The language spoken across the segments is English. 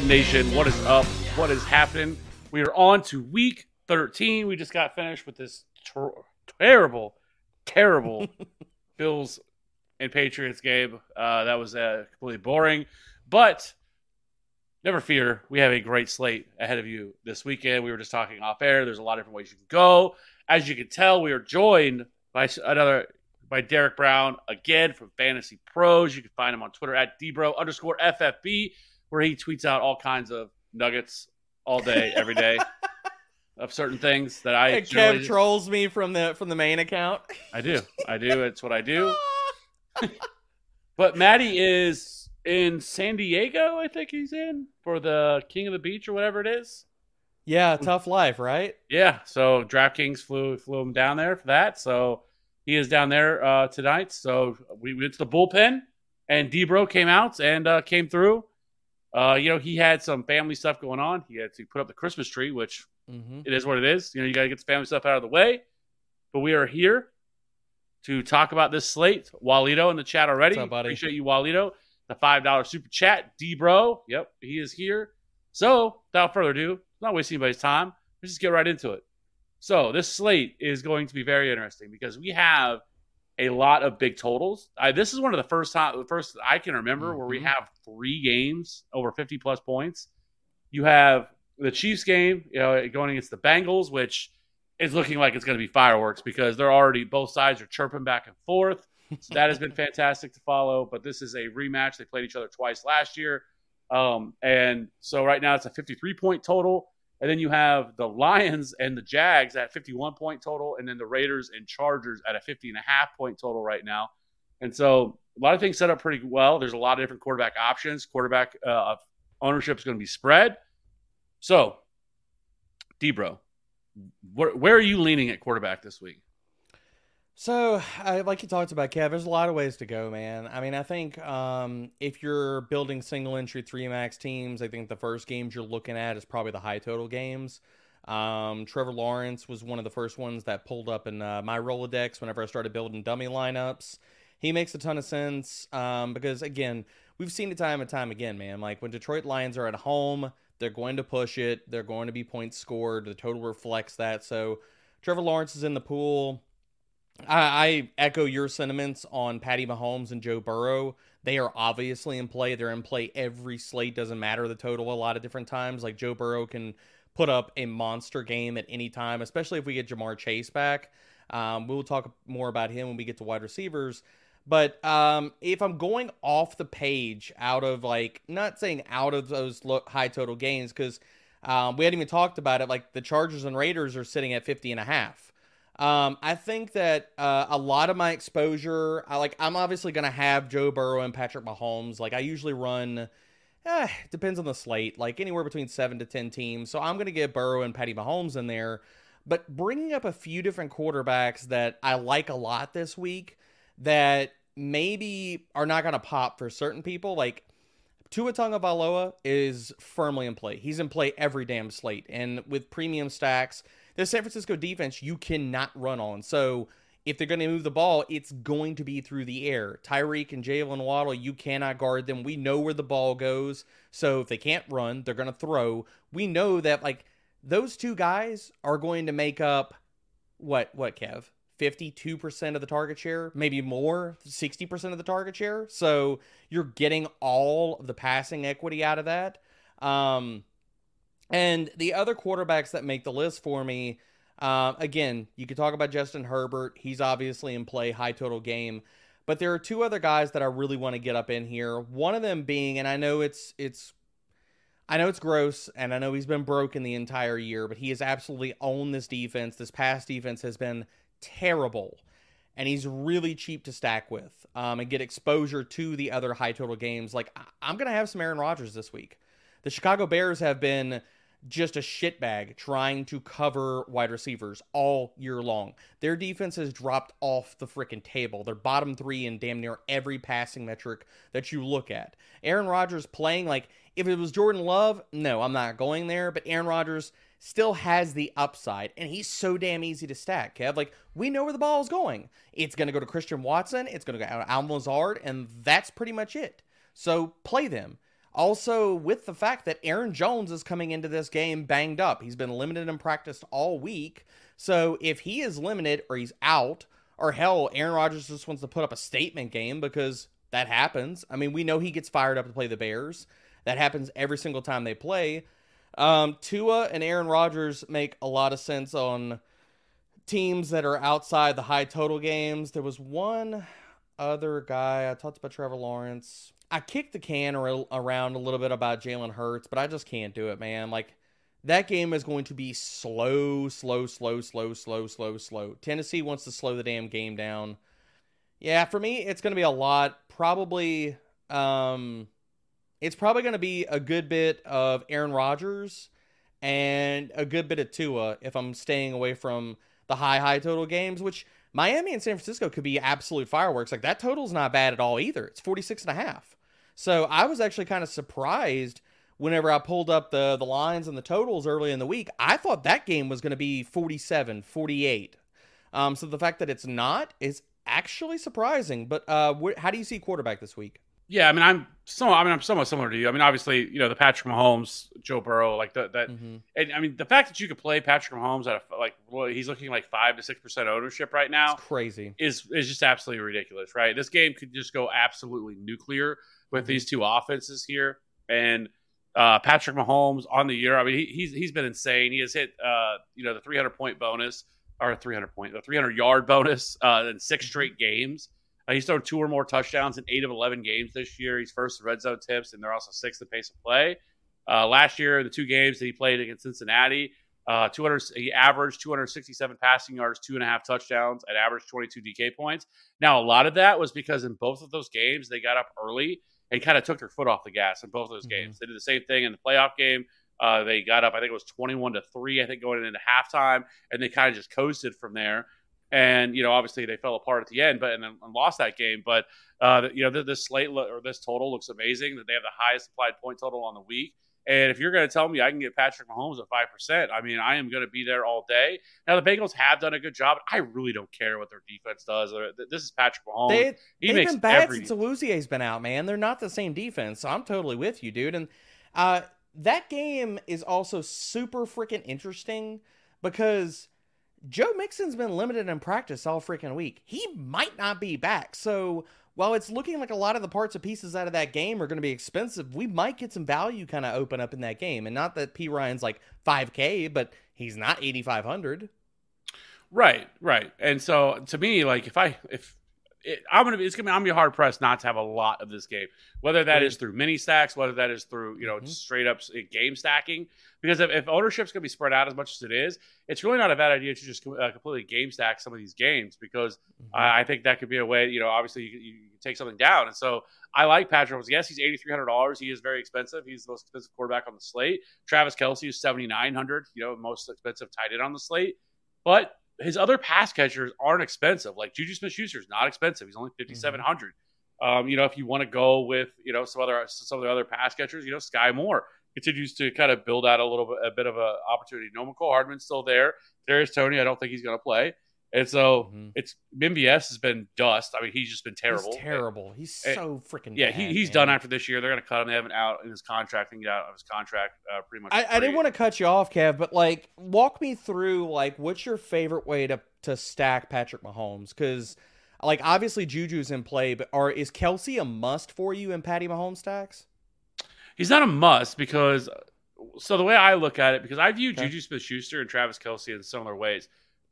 Nation, what is up? What is happening? We are on to week 13. We just got finished with this ter- terrible, terrible Bills and Patriots game. Uh, that was uh, completely boring. But never fear, we have a great slate ahead of you this weekend. We were just talking off air. There's a lot of different ways you can go. As you can tell, we are joined by another by Derek Brown again from Fantasy Pros. You can find him on Twitter at dbro underscore ffb, where he tweets out all kinds of nuggets all day, every day of certain things that I And Kev trolls me from the from the main account. I do, I do. It's what I do. But Maddie is in San Diego. I think he's in for the King of the Beach or whatever it is. yeah, tough life, right? Yeah, so DraftKings flew flew him down there for that. So he is down there uh, tonight. So we went to the bullpen, and Debro came out and uh, came through. Uh, you know, he had some family stuff going on. He had to put up the Christmas tree, which Mm-hmm. it is what it is. You know, you got to get the family stuff out of the way. But we are here to talk about this slate. Walito in the chat already. Up, buddy? Appreciate you, Walito. The five dollar super chat, D Bro. Yep, he is here. So, without further ado, not wasting anybody's time. Let's just get right into it. So, this slate is going to be very interesting because we have a lot of big totals. I, this is one of the first time, the first I can remember where we Mhm. have three games over fifty plus points. You have the Chiefs game, you know, going against the Bengals, which is looking like it's going to be fireworks because they're already both sides are chirping back and forth. So that has been fantastic to follow. But this is a rematch. They played each other twice last year, um, and so right now it's a 53 point total. And then you have the Lions and the Jags at 51 point total, and then the Raiders and Chargers at a 50 and a half point total right now. And so a lot of things set up pretty well. There's a lot of different quarterback options. Quarterback uh, ownership is going to be spread. So, Debro, where, where are you leaning at quarterback this week? So, I, like you talked about, Kev, there's a lot of ways to go, man. I mean, I think um, if you're building single entry three max teams, I think the first games you're looking at is probably the high total games. Um, Trevor Lawrence was one of the first ones that pulled up in uh, my Rolodex whenever I started building dummy lineups. He makes a ton of sense um, because, again, we've seen it time and time again, man. Like when Detroit Lions are at home, they're going to push it, they're going to be points scored. The total reflects that. So, Trevor Lawrence is in the pool. I, I echo your sentiments on Patty Mahomes and Joe Burrow. They are obviously in play. They're in play every slate. Doesn't matter the total a lot of different times. Like Joe Burrow can put up a monster game at any time, especially if we get Ja'Marr Chase back. Um, we'll talk more about him when we get to wide receivers. But um, if I'm going off the page, out of like, not saying out of those lo- high total gains, because um, we hadn't even talked about it. Like the Chargers and Raiders are sitting at 50 and a half. Um, I think that uh, a lot of my exposure, I like, I'm obviously going to have Joe Burrow and Patrick Mahomes. Like, I usually run, eh, depends on the slate, like anywhere between seven to 10 teams. So I'm going to get Burrow and Patty Mahomes in there. But bringing up a few different quarterbacks that I like a lot this week that maybe are not going to pop for certain people, like Tua Valoa is firmly in play. He's in play every damn slate, and with premium stacks, the San Francisco defense you cannot run on. So if they're going to move the ball, it's going to be through the air. Tyreek and Jaylen Waddle, you cannot guard them. We know where the ball goes. So if they can't run, they're going to throw. We know that like those two guys are going to make up what what Kev 52% of the target share, maybe more, 60% of the target share. So you're getting all of the passing equity out of that. Um, and the other quarterbacks that make the list for me, uh, again, you could talk about Justin Herbert. He's obviously in play, high total game. But there are two other guys that I really want to get up in here. One of them being, and I know it's it's I know it's gross, and I know he's been broken the entire year, but he has absolutely owned this defense. This past defense has been terrible, and he's really cheap to stack with um, and get exposure to the other high total games. Like, I- I'm going to have some Aaron Rodgers this week. The Chicago Bears have been just a shitbag trying to cover wide receivers all year long. Their defense has dropped off the freaking table. They're bottom three in damn near every passing metric that you look at. Aaron Rodgers playing like if it was Jordan Love, no, I'm not going there. But Aaron Rodgers still has the upside, and he's so damn easy to stack, Kev. Like, we know where the ball is going. It's going to go to Christian Watson, it's going to go to Allen Lazard, and that's pretty much it. So play them. Also, with the fact that Aaron Jones is coming into this game banged up, he's been limited in practice all week. So if he is limited or he's out, or hell, Aaron Rodgers just wants to put up a statement game because that happens. I mean, we know he gets fired up to play the Bears. That happens every single time they play. Um, Tua and Aaron Rodgers make a lot of sense on teams that are outside the high total games. There was one other guy I talked about Trevor Lawrence. I kicked the can ar- around a little bit about Jalen Hurts, but I just can't do it, man. Like that game is going to be slow, slow, slow, slow, slow, slow, slow. Tennessee wants to slow the damn game down. Yeah, for me, it's going to be a lot. Probably, um, it's probably going to be a good bit of Aaron Rodgers and a good bit of Tua if I'm staying away from the high, high total games, which Miami and San Francisco could be absolute fireworks. Like that total's not bad at all either. It's 46 and a half. So I was actually kind of surprised whenever I pulled up the the lines and the totals early in the week. I thought that game was going to be 47, 48. Um, so the fact that it's not is actually surprising. But uh, wh- how do you see quarterback this week? Yeah, I mean, I'm somewhat. I mean, I'm somewhat similar to you. I mean, obviously, you know, the Patrick Mahomes, Joe Burrow, like the, that. Mm-hmm. And I mean, the fact that you could play Patrick Mahomes at a, like, well, he's looking like five to six percent ownership right now It's crazy. is is just absolutely ridiculous, right? This game could just go absolutely nuclear with Mhm. these two offenses here, and uh, Patrick Mahomes on the year. I mean, he, he's he's been insane. He has hit, uh, you know, the 300 point bonus or 300 point, the 300 yard bonus uh, in six straight games. Uh, he's thrown two or more touchdowns in eight of 11 games this year. He's first in red zone tips, and they're also sixth in pace of play. Uh, last year, in the two games that he played against Cincinnati, uh, 200, he averaged 267 passing yards, two and a half touchdowns, and averaged 22 DK points. Now, a lot of that was because in both of those games, they got up early and kind of took their foot off the gas in both of those Mhm. games. They did the same thing in the playoff game. Uh, they got up, I think it was 21 to 3, I think, going into halftime, and they kind of just coasted from there. And, you know, obviously they fell apart at the end, but and and lost that game. But, uh, you know, th- this slate lo- or this total looks amazing that they have the highest applied point total on the week. And if you're going to tell me I can get Patrick Mahomes at 5%, I mean, I am going to be there all day. Now, the Bengals have done a good job. I really don't care what their defense does. This is Patrick Mahomes. They, makes been bad every since Awuzie's been out, man. They're not the same defense, so I'm totally with you, dude. And uh, that game is also super freaking interesting because Joe Mixon's been limited in practice all freaking week. He might not be back. So while it's looking like a lot of the parts and pieces out of that game are going to be expensive, we might get some value kind of open up in that game. And not that Perine's like 5K, but he's not 8,500. Right, right. And so to me, like if I if it, I'm gonna be it's gonna be I'm gonna be hard pressed not to have a lot of this game, whether that is through mini stacks, whether that is through you know Mhm. straight up game stacking. Because if, if ownership's gonna be spread out as much as it is, it's really not a bad idea to just uh, completely game stack some of these games because I, I think that could be a way. You know, obviously you, can- you take something down, and so I like Patrick. Mahomes. Yes, he's eighty three hundred dollars. He is very expensive. He's the most expensive quarterback on the slate. Travis Kelce is seventy nine hundred. You know, most expensive tight end on the slate. But his other pass catchers aren't expensive. Like Juju Smith Schuster is not expensive. He's only fifty seven hundred. Um, you know, if you want to go with you know some other some of the other pass catchers, you know, Skyy Moore continues to kind of build out a little bit a bit of a opportunity. No Mecole Hardman's still there. Darius Toney, I don't think he's going to play. And so Mhm. it's MVS has been dust. I mean, he's just been terrible. He's terrible. He's Eh, so freaking Yeah, bad, he, he's man. done after this year. They're going to cut him. They have an out in his contract and get out of his contract uh, pretty much. I, I didn't want to cut you off, Kev, but like, walk me through like what's your favorite way to to stack Patrick Mahomes? Because like obviously Juju's in play, but are is Kelce a must for you in Patty Mahomes stacks? He's not a must because. So the way I look at it, because I view Okay. Juju Smith-Schuster and Travis Kelce in similar ways.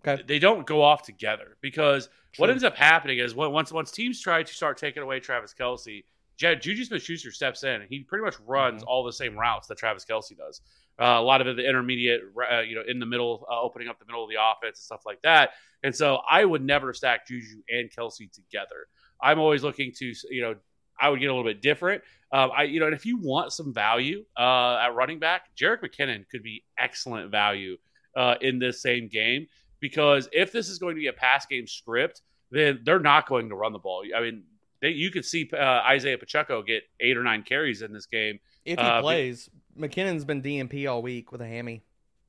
Okay. they don't go off together because what ends up happening is once once teams try to start taking away Travis Kelce, Ju- Juju Smith Schuster steps in and he pretty much runs Mhm. all the same routes that Travis Kelce does. Uh, a lot of it, the intermediate, uh, you know, in the middle, uh, opening up the middle of the offense and stuff like that. And so I would never stack Juju and Kelce together. I'm always looking to, you know, I would get a little bit different. Um, I, you know, and if you want some value uh, at running back, Jerick McKinnon could be excellent value uh, in this same game because if this is going to be a pass game script, then they're not going to run the ball. I mean, they, you could see uh, Isaiah Pacheco get eight or nine carries in this game. If he Uh, but- plays, McKinnon's been DNP all week with a hammy.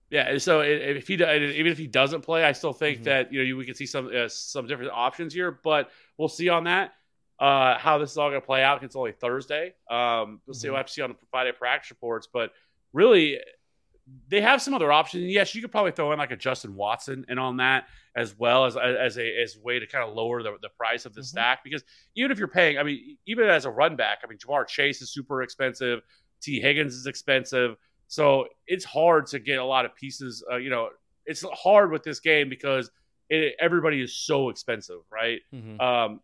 Yeah, so if he even if he doesn't play, I still think Mhm. that you know we could see some uh, some different options here, but we'll see on that uh, how this is all going to play out. It's only Thursday. Um, we'll see. Mhm. We'll have to see on the Friday practice reports, but really, they have some other options. Yes, you could probably throw in like a Justin Watson and on that as well as as a as a way to kind of lower the, the price of the Mhm. stack because even if you're paying, I mean, even as a run back, I mean, Ja'Marr Chase is super expensive. Tee Higgins is expensive. So it's hard to get a lot of pieces. Uh, you know, it's hard with this game because it, everybody is so expensive, right? Mhm. Um,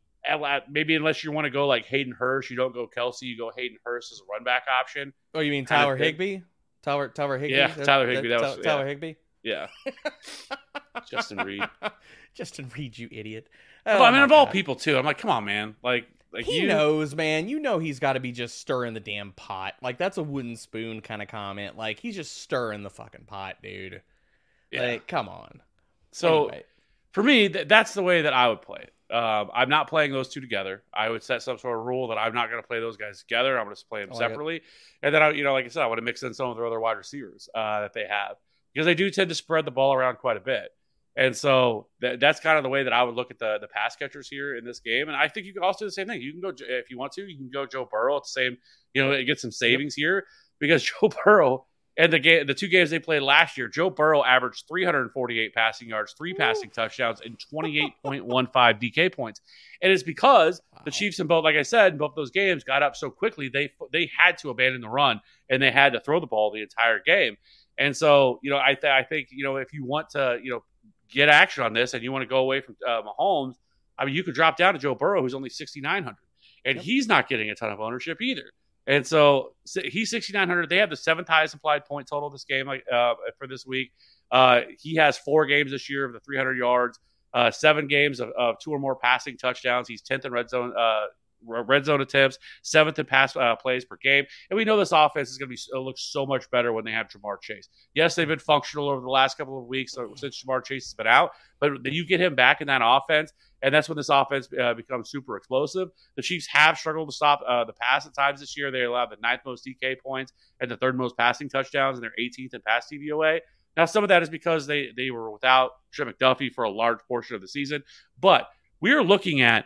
maybe unless you want to go like Hayden Hurst, you don't go Kelce, you go Hayden Hurst as a run back option. Oh, you mean Tyler. Higbee? Tyler Tyler Higbee? Yeah, Tyler Higbee, that was- Tyler yeah. Higbee. Yeah. Justin Reed. Justin Reed, you idiot. Well, Oh I mean, my of all people too. I'm like, come on, man. Like, like he you knows, man. You know he's got to be just stirring the damn pot. Like that's a wooden spoon kind of comment. Like he's just stirring the fucking pot, dude. Yeah. Like, come on. so Anyway. for me, th- that's the way that I would play it. Um, I'm not playing those two together. I would set some sort of rule that I'm not going to play those guys together. I'm going to just play them like it. separately, and then I, you know, like I said, I want to mix in some of their other wide receivers uh, that they have because they do tend to spread the ball around quite a bit. And so th- that's kind of the way that I would look at the the pass catchers here in this game. And I think you can also do the same thing. You can go if you want to. You can go Joe Burrow at the same. You know, get some savings here because Joe Burrow and the game, the two games they played last year, Joe Burrow averaged 348 passing yards, three passing touchdowns, and 28.15 DK points. And it's because the Chiefs in both, like I said, in both those games got up so quickly they they had to abandon the run and they had to throw the ball the entire game. And so, you know, I th- I think you know if you want to, you know, get action on this and you want to go away from uh, Mahomes, I mean, you could drop down to Joe Burrow, who's only 6,900, and Yep. he's not getting a ton of ownership either. And so he's 6,900. They have the seventh highest implied point total this game uh, for this week. Uh, he has four games this year of the 300 yards, uh, seven games of, of two or more passing touchdowns. He's 10th in red zone. Red zone attempts, seventh in pass uh, plays per game, and we know this offense is going to be uh, look so much better when they have Ja'Marr Chase. Yes, they've been functional over the last couple of weeks uh, since Ja'Marr Chase has been out, but you get him back in that offense, and that's when this offense uh, becomes super explosive. The Chiefs have struggled to stop uh, the pass at times this year. They allowed the ninth most DK points and the third most passing touchdowns, and they're 18th in pass DVOA. Now, some of that is because they they were without Trent McDuffie for a large portion of the season, but we are looking at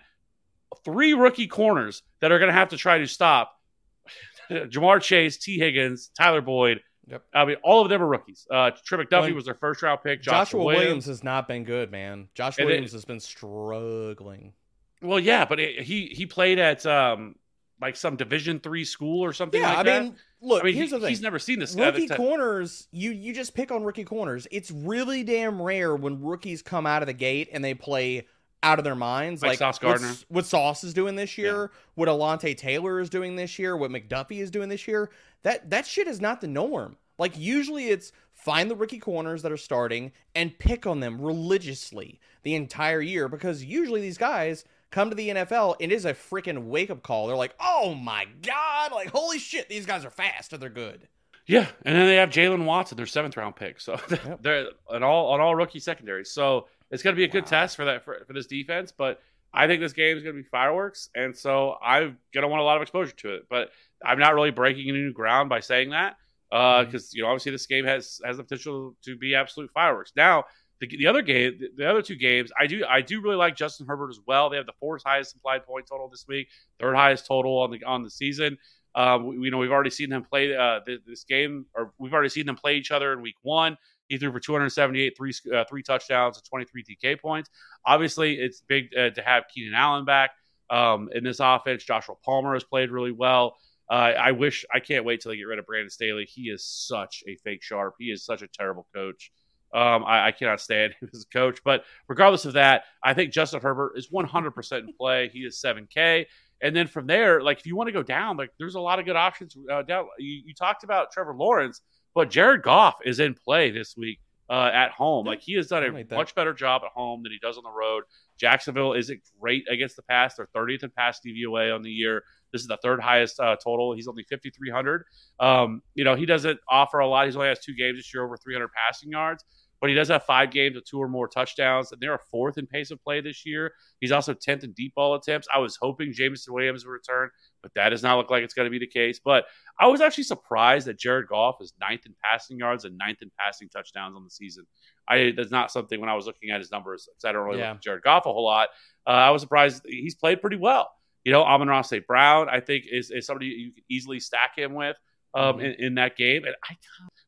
three rookie corners that are going to have to try to stop Ja'Marr Chase, Tee Higgins, Tyler Boyd. Yep. I mean, all of them are rookies. Uh, Trent McDuffie When- was their first round pick. Joshua, Joshua Williams. Williams. has not been good, man. Joshua And it- Williams has been struggling. Well, yeah, but it, he he played at um like some Division three school or something. Yeah, like I that. mean, look, I mean, here's he- the thing. he's never seen this rookie That's- corners, you you just pick on rookie corners. It's really damn rare when rookies come out of the gate and they play out of their minds. Like Like, Sauce Gardner. what Sauce is doing this year, what Alontae Taylor is doing this year, what McDuffie is doing this year. That that shit is not the norm. Like usually it's find the rookie corners that are starting and pick on them religiously the entire year because usually these guys come to the NFL and it is a freaking wake up call. They're like, "Oh my god, like holy shit, these guys are fast and they're good." Yeah, and then they have Jaylen Watson, their seventh round pick. So Yep. they're an all an all rookie secondary. So it's going to be a good Wow. test for that for, for this defense. But I think this game is going to be fireworks, and so I'm going to want a lot of exposure to it. But I'm not really breaking any new ground by saying that because you know obviously this game has has the potential to be absolute fireworks. Now the, the other game, the, the other two games, I do I do really like Justin Herbert as well. They have the fourth highest implied point total this week, third highest total on the on the season. Um, we, you know, we've already seen them play uh, this, this game, or we've already seen them play each other in week one. He threw for 278, three uh, three touchdowns, and 23 DK points. Obviously, it's big uh, to have Keenan Allen back um, in this offense. Joshua Palmer has played really well. Uh, I wish I can't wait till they get rid of Brandon Staley. He is such a fake sharp. He is such a terrible coach. Um, I, I cannot stand him as a coach. But regardless of that, I think Justin Herbert is 100% in play. He is 7K. And then from there, like if you want to go down, like there's a lot of good options uh, down. You, you talked about Trevor Lawrence, but Jared Goff is in play this week uh, at home. Like he has done a like much better job at home than he does on the road. Jacksonville isn't great against the pass. They're 30th in pass DVOA on the year. This is the third highest uh, total. He's only 5,300. Um, you know, he doesn't offer a lot. He's only has two games this year over 300 passing yards, but he does have five games with two or more touchdowns, and they're a fourth in pace of play this year. He's also 10th in deep ball attempts. I was hoping Jameson Williams would return, but that does not look like it's going to be the case. But I was actually surprised that Jared Goff is ninth in passing yards and ninth in passing touchdowns on the season. I that's not something when I was looking at his numbers because I don't really Yeah. look at Jared Goff a whole lot. Uh, I was surprised he's played pretty well. You know, Amon-Ra St. Brown, I think, is, is somebody you can easily stack him with um, Mhm. in, in that game. And I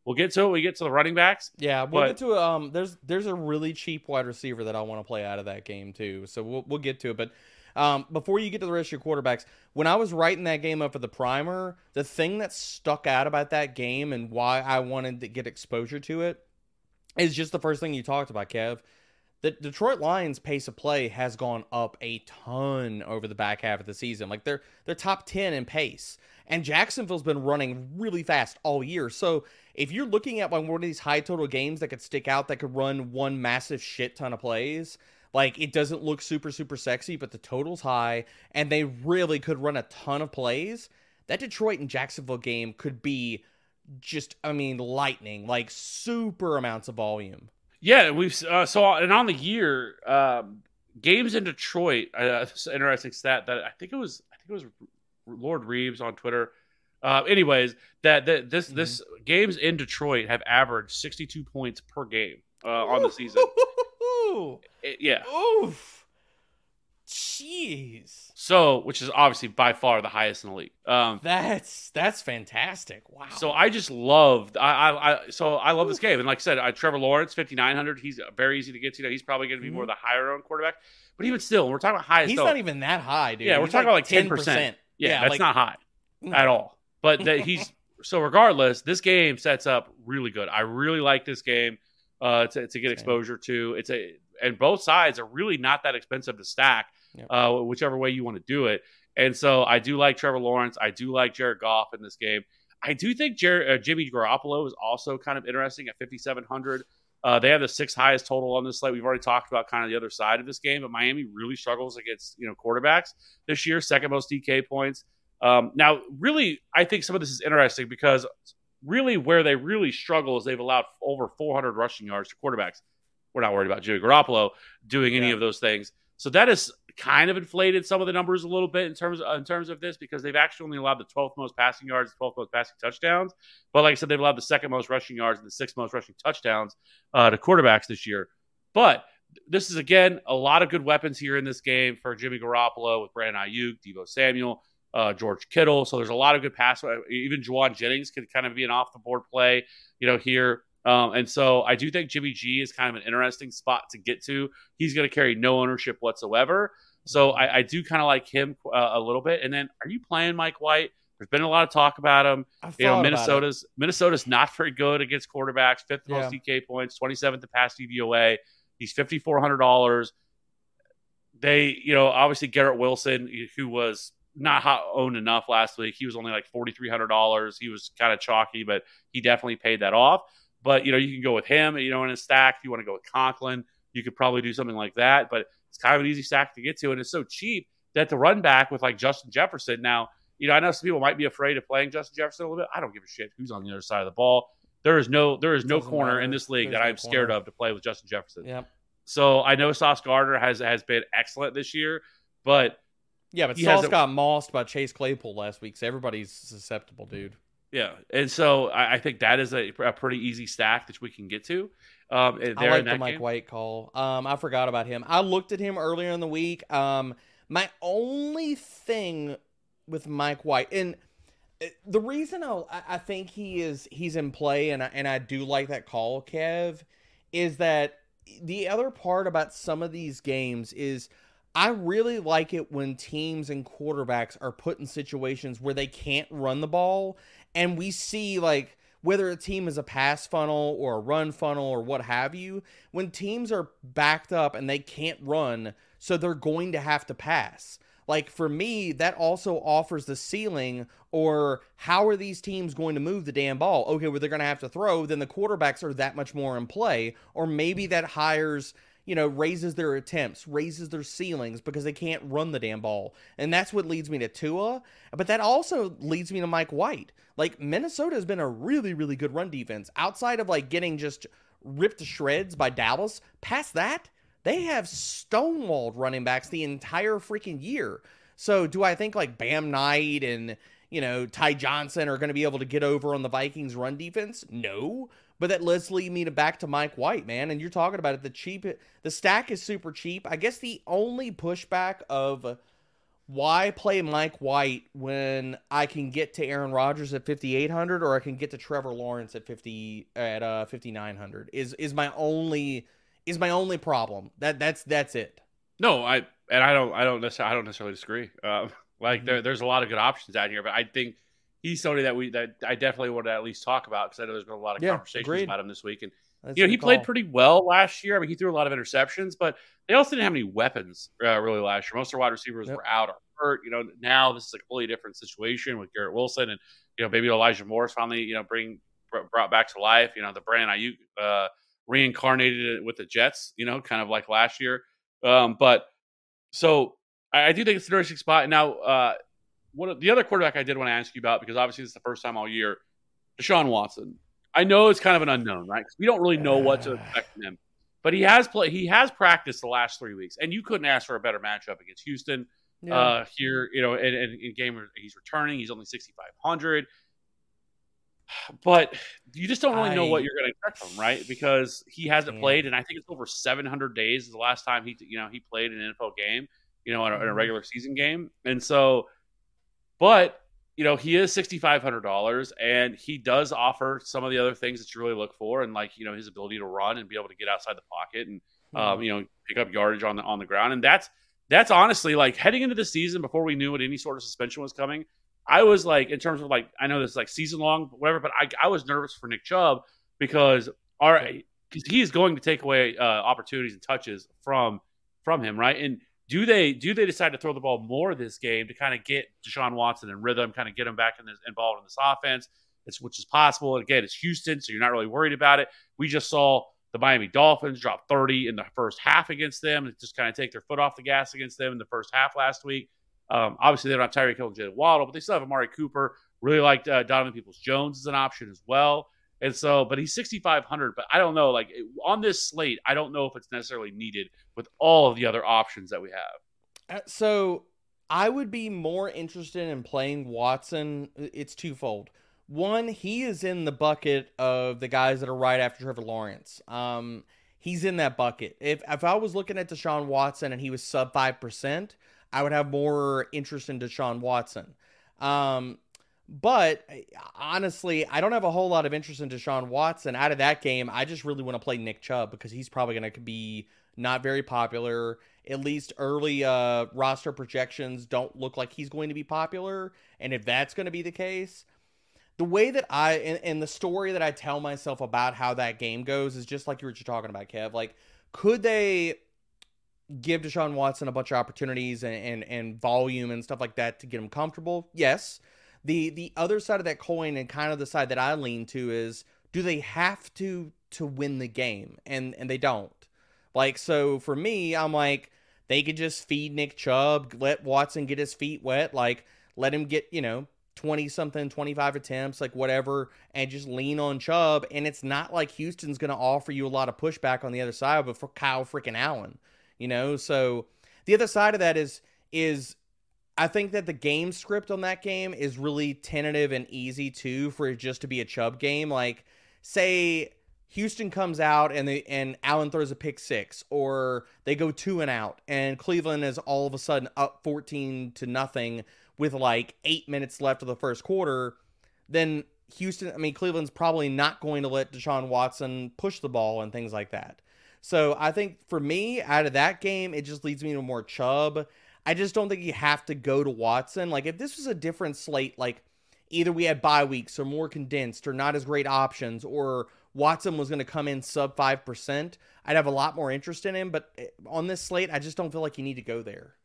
we'll get to it. We get to the running backs. Yeah, we'll But- get to um. There's there's a really cheap wide receiver that I want to play out of that game too. So we'll we'll get to it. But um, before you get to the rest of your quarterbacks, when I was writing that game up for the primer, the thing that stuck out about that game and why I wanted to get exposure to it is just the first thing you talked about, Kev. The Detroit Lions pace of play has gone up a ton over the back half of the season. Like they're they're top 10 in pace. And Jacksonville's been running really fast all year. So if you're looking at one of these high total games that could stick out that could run one massive shit ton of plays, like it doesn't look super super sexy, but the total's high and they really could run a ton of plays. That Detroit and Jacksonville game could be just I mean lightning, like super amounts of volume. Yeah, we've uh, so and on the year um, games in Detroit. Uh, interesting stat that I think it was. I think it was Lord Reeves on Twitter. Uh, anyways, that, that this this games in Detroit have averaged 62 points per game uh, on the season. It- yeah, Oof. Jeez. so which is obviously by far the highest in the league. Um, That's that's fantastic. Wow. So I just loved. I, I, I so I love this game, and like I said, I, Trevor Lawrence, fifty nine hundred. He's very easy to get to. You know he's probably going to be more the higher owned quarterback. But even still, we're talking about highest. he's though. not even that high, dude. Yeah, we're He's talking about like ten 10%. percent. Yeah, Yeah, that's like- not high No. at all. But that he's so regardless, this game sets up really good. I really like this game uh, to to get Same. exposure to. It's a and both sides are really not that expensive to stack, Yep. uh, whichever way you want to do it. And so I do like Trevor Lawrence. I do like Jared Goff in this game. I do think Jer- uh, Jimmy Garoppolo is also kind of interesting at 5,700. Uh, they have the sixth highest total on this slate. We've already talked about kind of the other side of this game, but Miami really struggles against you know quarterbacks this year. Second most DK points. Um, now, really, I think some of this is interesting because really where they really struggle is they've allowed over 400 rushing yards to quarterbacks. We're not worried about Jimmy Garoppolo doing any Yeah. of those things. So that has kind of inflated some of the numbers a little bit in terms in terms of this because they've actually only allowed the 12th most passing yards, 12th most passing touchdowns. But like I said, they've allowed the second most rushing yards and the sixth most rushing touchdowns uh, to quarterbacks this year. But this is again a lot of good weapons here in this game for Jimmy Garoppolo with Brandon Aiyuk, Deebo Samuel, uh, George Kittle. So there's a lot of good pass. Even Jauan Jennings could kind of be an off the board play, you know, here. Um, and so I do think Jimmy G is kind of an interesting spot to get to. He's going to carry no ownership whatsoever. So I, I do kind of like him uh, a little bit. And then, are you playing Mike White? There's been a lot of talk about him. You know, thought about it. Minnesota's Minnesota's not very good against quarterbacks. Fifth most Yeah. DK points, 27th to pass DVOA. He's fifty four hundred dollars. They, you know, obviously Garrett Wilson, who was not hot owned enough last week. He was only like forty three hundred dollars. He was kind of chalky, but he definitely paid that off. But you know, you can go with him. You know, in a stack. If you want to go with Conklin, you could probably do something like that. But it's kind of an easy stack to get to, and it's so cheap that the run back with like Justin Jefferson now. You know, I know some people might be afraid of playing Justin Jefferson a little bit. I don't give a shit who's on the other side of the ball. There is no there is no corner matter. in this league There's that no I'm scared of to play with Justin Jefferson. Yep. So I know Sauce Gardner has has been excellent this year, but Yeah, but He Sauce got mossed by Chase Claypool last week, so everybody's susceptible, dude. Yeah, and so I, I think that is a, a pretty easy stack that we can get to. Um, there I like the Mike game. White call. Um, I forgot about him. I looked at him earlier in the week. Um, my only thing with Mike White, and uh, the reason I, I think he is he's in play, and I, and I do like that call, Kev, is that the other part about some of these games is I really like it when teams and quarterbacks are put in situations where they can't run the ball, and we see like whether a team is a pass funnel or a run funnel or what have you, when teams are backed up and they can't run, so they're going to have to pass. Like for me, that also offers the ceiling or how are these teams going to move the damn ball? Okay, well, they're going to have to throw, then the quarterbacks are that much more in play. Or maybe that hires, you know, raises their attempts, raises their ceilings because they can't run the damn ball. And that's what leads me to Tua. But that also leads me to Mike White. Like Minnesota has been a really, really good run defense outside of like getting just ripped to shreds by Dallas. Past that, they have stonewalled running backs the entire freaking year. So do I think like Bam Knight and you know Ty Johnson are going to be able to get over on the Vikings run defense? No. But that let's lead me to back to Mike White, man. And you're talking about it. The cheap, the stack is super cheap. I guess the only pushback of why play Mike White when I can get to Aaron Rodgers at 5800 or I can get to Trevor Lawrence at 50 at uh 5900 is is my only is my only problem. That that's that's it. No, I and I don't I don't necessarily I don't necessarily disagree. Um, like Mhm. there, there's a lot of good options out here, but I think he's somebody that we that I definitely want to at least talk about because I know there's been a lot of Yeah, conversations agreed. about him this week. And That's you know he played pretty well last year. I mean he threw a lot of interceptions, but they also didn't have any weapons uh, really last year. Most of their wide receivers Yep. were out or hurt. You know now this is a completely different situation with Garrett Wilson and you know maybe Elijah Morris finally you know bring brought back to life. You know the brand Aiyuk uh, reincarnated it with the Jets. You know kind of like last year. Um, but so I, I do think it's an interesting spot. Now, uh, of the other quarterback I did want to ask you about because obviously this is the first time all year, Deshaun Watson. I know it's kind of an unknown, right? 'Cause we don't really know what to expect from him. But he has played. He has practiced the last three weeks, and you couldn't ask for a better matchup against Houston Yeah. uh, here. You know, in, in, in game he's returning, he's only sixty five hundred. But you just don't really know I- what you're going to expect from him, right? Because he hasn't Yeah. played, and I think it's over 700 days is the last time he, you know, he played an NFL game, you know, in a, in a Mhm. regular season game, and so, but you know, he is sixty five hundred dollars, and he does offer some of the other things that you really look for, and like you know, his ability to run and be able to get outside the pocket and um, you know, pick up yardage on the on the ground, and that's that's honestly like heading into the season before we knew what any sort of suspension was coming. I was like, in terms of like, I know this is like season long, whatever, but I, I was nervous for Nick Chubb because all right, because he is going to take away uh, opportunities and touches from from him, right? And do they do they decide to throw the ball more this game to kind of get Deshaun Watson in rhythm, kind of get him back in this, involved in this offense? It's which is possible. Again, it's Houston, so you're not really worried about it. We just saw the Miami Dolphins drop 30 in the first half against them and just kind of take their foot off the gas against them in the first half last week. Um, obviously, they don't have Tyreek Hill and Jaylen Waddle, but they still have Amari Cooper. Really liked uh, Donovan Peoples Jones as an option as well. And so, but he's 6,500. But I don't know, like on this slate, I don't know if it's necessarily needed with all of the other options that we have. Uh, so I would be more interested in playing Watson. It's twofold. One, he is in the bucket of the guys that are right after Trevor Lawrence. Um, he's in that bucket. If if I was looking at Deshaun Watson and he was sub five percent, I would have more interest in Deshaun Watson. Um, but uh, honestly, I don't have a whole lot of interest in Deshaun Watson. Out of that game, I just really want to play Nick Chubb because he's probably going to be not very popular. At least early uh, roster projections don't look like he's going to be popular. And if that's going to be the case, the way that I and, and the story that I tell myself about how that game goes is just like you were just talking about, Kev. Like, could they give Deshaun Watson a bunch of opportunities and, and, and volume and stuff like that to get him comfortable? Yes. The the other side of that coin and kind of the side that I lean to is do they have to to win the game? And and they don't. Like so for me, I'm like they could just feed Nick Chubb, let Watson get his feet wet, like let him get, you know, 20 something, 25 attempts, like whatever, and just lean on Chubb. And it's not like Houston's going to offer you a lot of pushback on the other side, but for Kyle freaking Allen, you know? So the other side of that is, is I think that the game script on that game is really tentative and easy too for it just to be a Chubb game. Like, say Houston comes out and they and Allen throws a pick six, or they go two and out, and Cleveland is all of a sudden up fourteen to nothing with like eight minutes left of the first quarter, then Houston, I mean Cleveland's probably not going to let Deshaun Watson push the ball and things like that. So I think for me, out of that game, it just leads me to more Chubb. I just don't think you have to go to Watson. Like if this was a different slate, like either we had bye weeks or more condensed or not as great options or Watson was going to come in sub 5%, I'd have a lot more interest in him. But eh, on this slate, I just don't feel like you need to go there.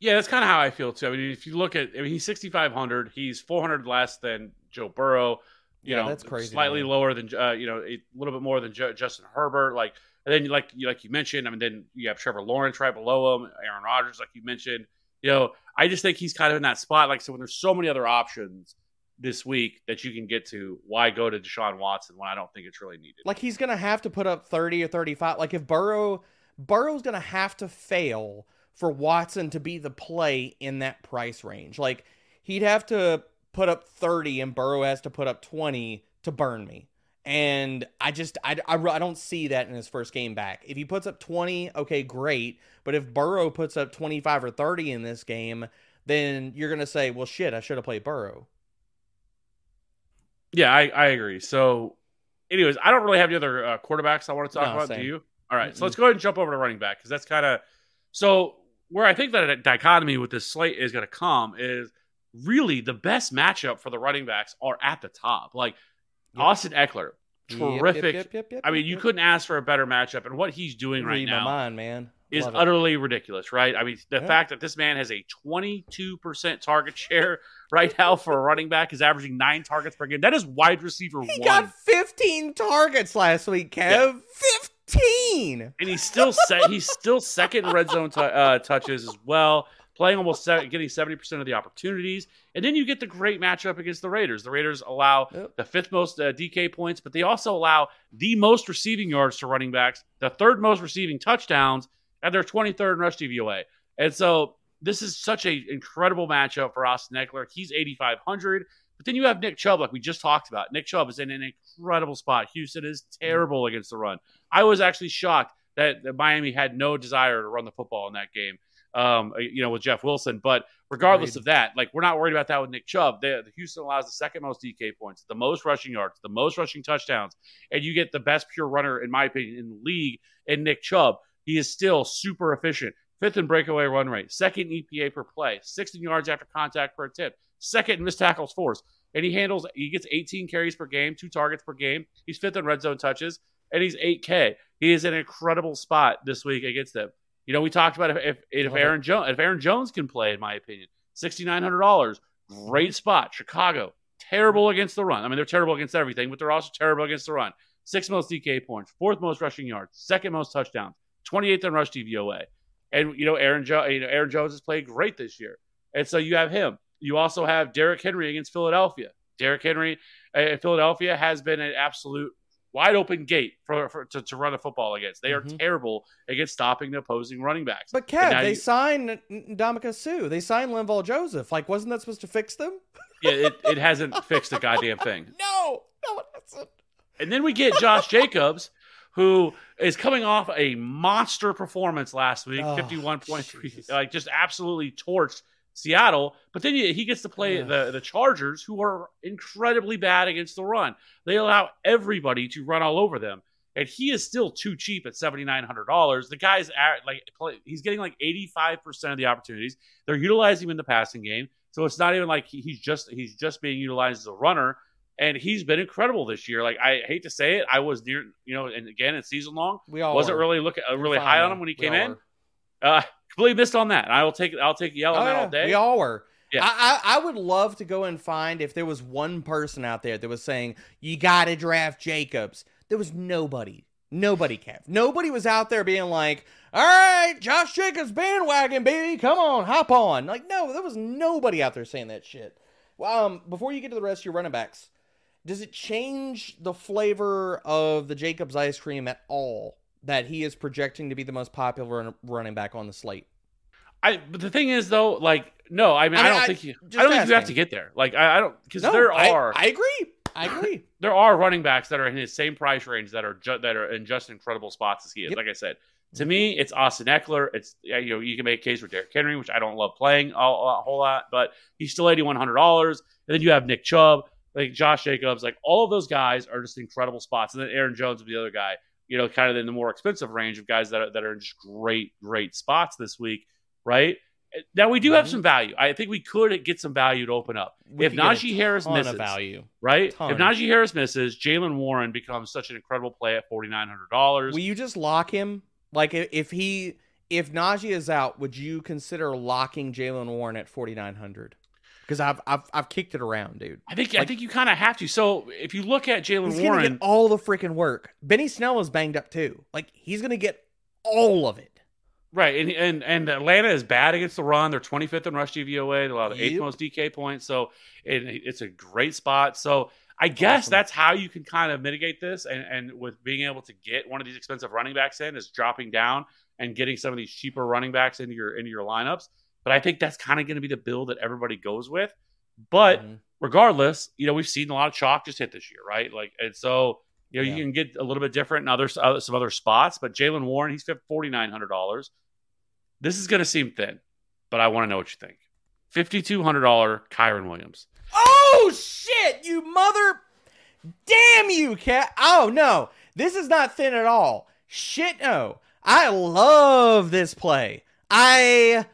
Yeah, that's kind of how I feel too. I mean, if you look at, I mean, he's 6,500. He's 400 less than Joe Burrow. You Yeah, know, that's crazy, Slightly man. lower than, uh, you know, a little bit more than Ju- Justin Herbert. Like, and then like you like you mentioned, I mean, then you have Trevor Lawrence right below him, Aaron Rodgers, like you mentioned. You know, I just think he's kind of in that spot. Like, so when there's so many other options this week that you can get to, why go to Deshaun Watson when I don't think it's really needed? Like he's to have to put up 30 or 35. Like if Burrow Burrow's to have to fail for Watson to be the play in that price range. Like he'd have to put up 30 and Burrow has to put up 20 to burn me. And I just I, I, I don't see that in his first game back. If he puts up 20, okay, great. But if Burrow puts up 25 or 30 in this game, then you're going to say, "Well, shit, I should have played Burrow." Yeah, I, I agree. So, anyways, I don't really have any other uh, quarterbacks I want to talk No, about. same. Do you? All right, Mm-mm. so let's go ahead and jump over to running back because that's kind of so where I think that a dichotomy with this slate is going to come is really the best matchup for the running backs are at the top. Like Yep. Austin Ekeler, terrific. yep, yep, I mean, you couldn't ask for a better matchup, and what he's doing right now mind, man. is Love it. utterly ridiculous, right? I mean, the fact that this man has a 22% target share right now for a running back is averaging nine targets per game. That is wide receiver He one. got 15 targets last week, Kev. 15. and he's still se- he's still second red zone tou uh, touches as well, playing almost se- getting seventy percent of the opportunities. And then you get the great matchup against the Raiders. The Raiders allow Yep. the fifth most uh, DK points, but they also allow the most receiving yards to running backs, the third most receiving touchdowns, and twenty third in rush DVOA. And so this is such a incredible matchup for Austin Ekeler. He's eighty five hundred. But then you have Nick Chubb, like we just talked about. Nick Chubb is in an incredible spot. Houston is terrible against the run. I was actually shocked that Miami had no desire to run the football in that game. Um, you know, with Jeff Wilson. But regardless Agreed. of that, like we're not worried about that with Nick Chubb. The, the Houston allows the second most DK points, the most rushing yards, the most rushing touchdowns, and you get the best pure runner, in my opinion, in the league. In Nick Chubb, he is still super efficient. Fifth in breakaway run rate, second EPA per play, sixth in yards after contact per attempt, second in missed tackles force, and he handles. He gets 18 carries per game, two targets per game. He's fifth in red zone touches, and he's 8K. He is in an incredible spot this week against them. You know, we talked about if if, if Aaron Jones if Aaron Jones can play, in my opinion, sixty nine hundred dollars, great spot. Chicago terrible against the run. I mean, they're terrible against everything, but they're also terrible against the run. Sixth most DK points, fourth most rushing yards, second most touchdowns, twenty eighth in rush DVOA, and you know Aaron jo- you know Aaron Jones has played great this year, and so you have him. You also have Derrick Henry against Philadelphia. Derrick Henry, uh, Philadelphia has been an absolute wide open gate for, for to, to run a football against. They are Mhm. terrible against stopping the opposing running backs. But Kev, they you- signed Ndamukong Suh. They signed Linval Joseph. Like, wasn't that supposed to fix them? yeah, it, it hasn't fixed a goddamn thing. No, no, it hasn't. And then we get Josh Jacobs, who is coming off a monster performance last week, fifty one point three, Jesus. like just absolutely torched Seattle. But then he gets to play Ugh. the the Chargers, who are incredibly bad against the run. They allow everybody to run all over them, and he is still too cheap at seventy nine hundred dollars. The guy's at, like play, he's getting like eighty five percent of the opportunities. They're utilizing him in the passing game, so it's not even like he- he's just he's just being utilized as a runner and he's been incredible this year. Like I hate to say it, I was near, you know, and again, it's season long. We all Wasn't were. really looking uh, really fine, high on him when he We came in. Uh, completely missed on that. I will take I'll take yell on Oh, yeah. all day. We all were. Yeah. I, I, I would love to go and find if there was one person out there that was saying, you got to draft Jacobs. There was nobody. Nobody, Kev. Nobody was out there being like, all right, Josh Jacobs bandwagon, baby. Come on, hop on. Like, no, there was nobody out there saying that shit. Well, um, before you get to the rest of your running backs, does it change the flavor of the Jacobs ice cream at all that he is projecting to be the most popular run- running back on the slate? I but the thing is though, like no, I mean I, I don't I- think you I don't think you have to get there. Like I, I don't because No, there are I, agree. I agree. there are running backs that are in his same price range that are ju- that are in just incredible spots as he is. Yep. Like I said, to mm-hmm. me, it's Austin Ekeler. It's you know you can make a case for Derrick Henry, which I don't love playing a, a whole lot, but he's still eighty one hundred dollars. And then you have Nick Chubb, like Josh Jacobs, like all of those guys are just incredible spots. And then Aaron Jones would be the other guy, you know, kind of in the more expensive range of guys that are, that are in just great great spots this week, right? Now we do have Mhm. some value. I think we could get some value to open up. We if Najee Harris misses, value. right? If Najee Harris misses, Jaylen Warren becomes such an incredible play at forty nine hundred dollars. Will you just lock him? Like if he if Najee is out, would you consider locking Jaylen Warren at forty nine hundred? Because I've I've I've kicked it around, dude. I think I think you kind of have to. So if you look at Jaylen Warren, get all the freaking work. Benny Snell is banged up too. Like he's gonna get all of it. right, and, and and Atlanta is bad against the run. They're twenty fifth in rush DVOA. They allow the eighth most DK points. So it, it's a great spot. So I guess Awesome. that's how you can kind of mitigate this, and and with being able to get one of these expensive running backs in is dropping down and getting some of these cheaper running backs into your into your lineups. But I think that's kind of going to be the bill that everybody goes with. But Mhm. regardless, you know, we've seen a lot of chalk just hit this year, right? Like, and so you know, Yeah. you can get a little bit different in other uh, some other spots. But Jaylen Warren, he's forty nine hundred dollars. This is going to seem thin, but I want to know what you think. Fifty two hundred dollar Kyren Williams. Oh shit, you mother Damn you, cat. Oh no. This is not thin at all. Shit no. I love this play. I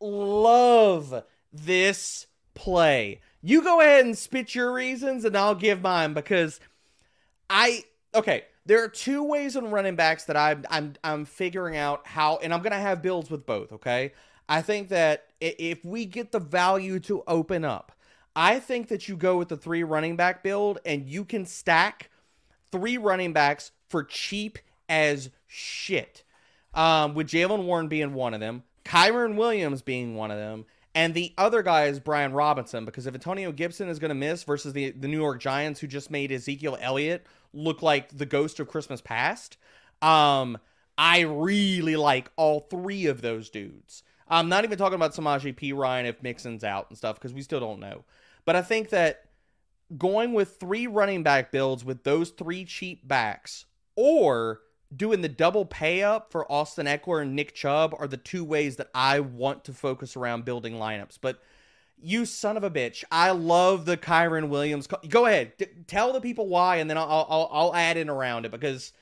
love this play. You go ahead and spit your reasons and I'll give mine because I okay, there are two ways on running backs that I'm I'm I'm figuring out how and I'm to have builds with both, okay? I think that if we get the value to open up, I think that you go with the three running back build and you can stack three running backs for cheap as shit. Um, with Jaylen Warren being one of them, Kyren Williams being one of them, and the other guy is Brian Robinson. Because if Antonio Gibson is going to miss versus the, the New York Giants, who just made Ezekiel Elliott look like the ghost of Christmas past, um, I really like all three of those dudes. I'm not even talking about Samaje Perine if Mixon's out and stuff because we still don't know. But I think that going with three running back builds with those three cheap backs or doing the double pay up for Austin Ekeler and Nick Chubb are the two ways that I want to focus around building lineups. But you son of a bitch, I love the Kyren Williams. co- Go ahead, d- tell the people why, and then I'll, I'll I'll add in around it because,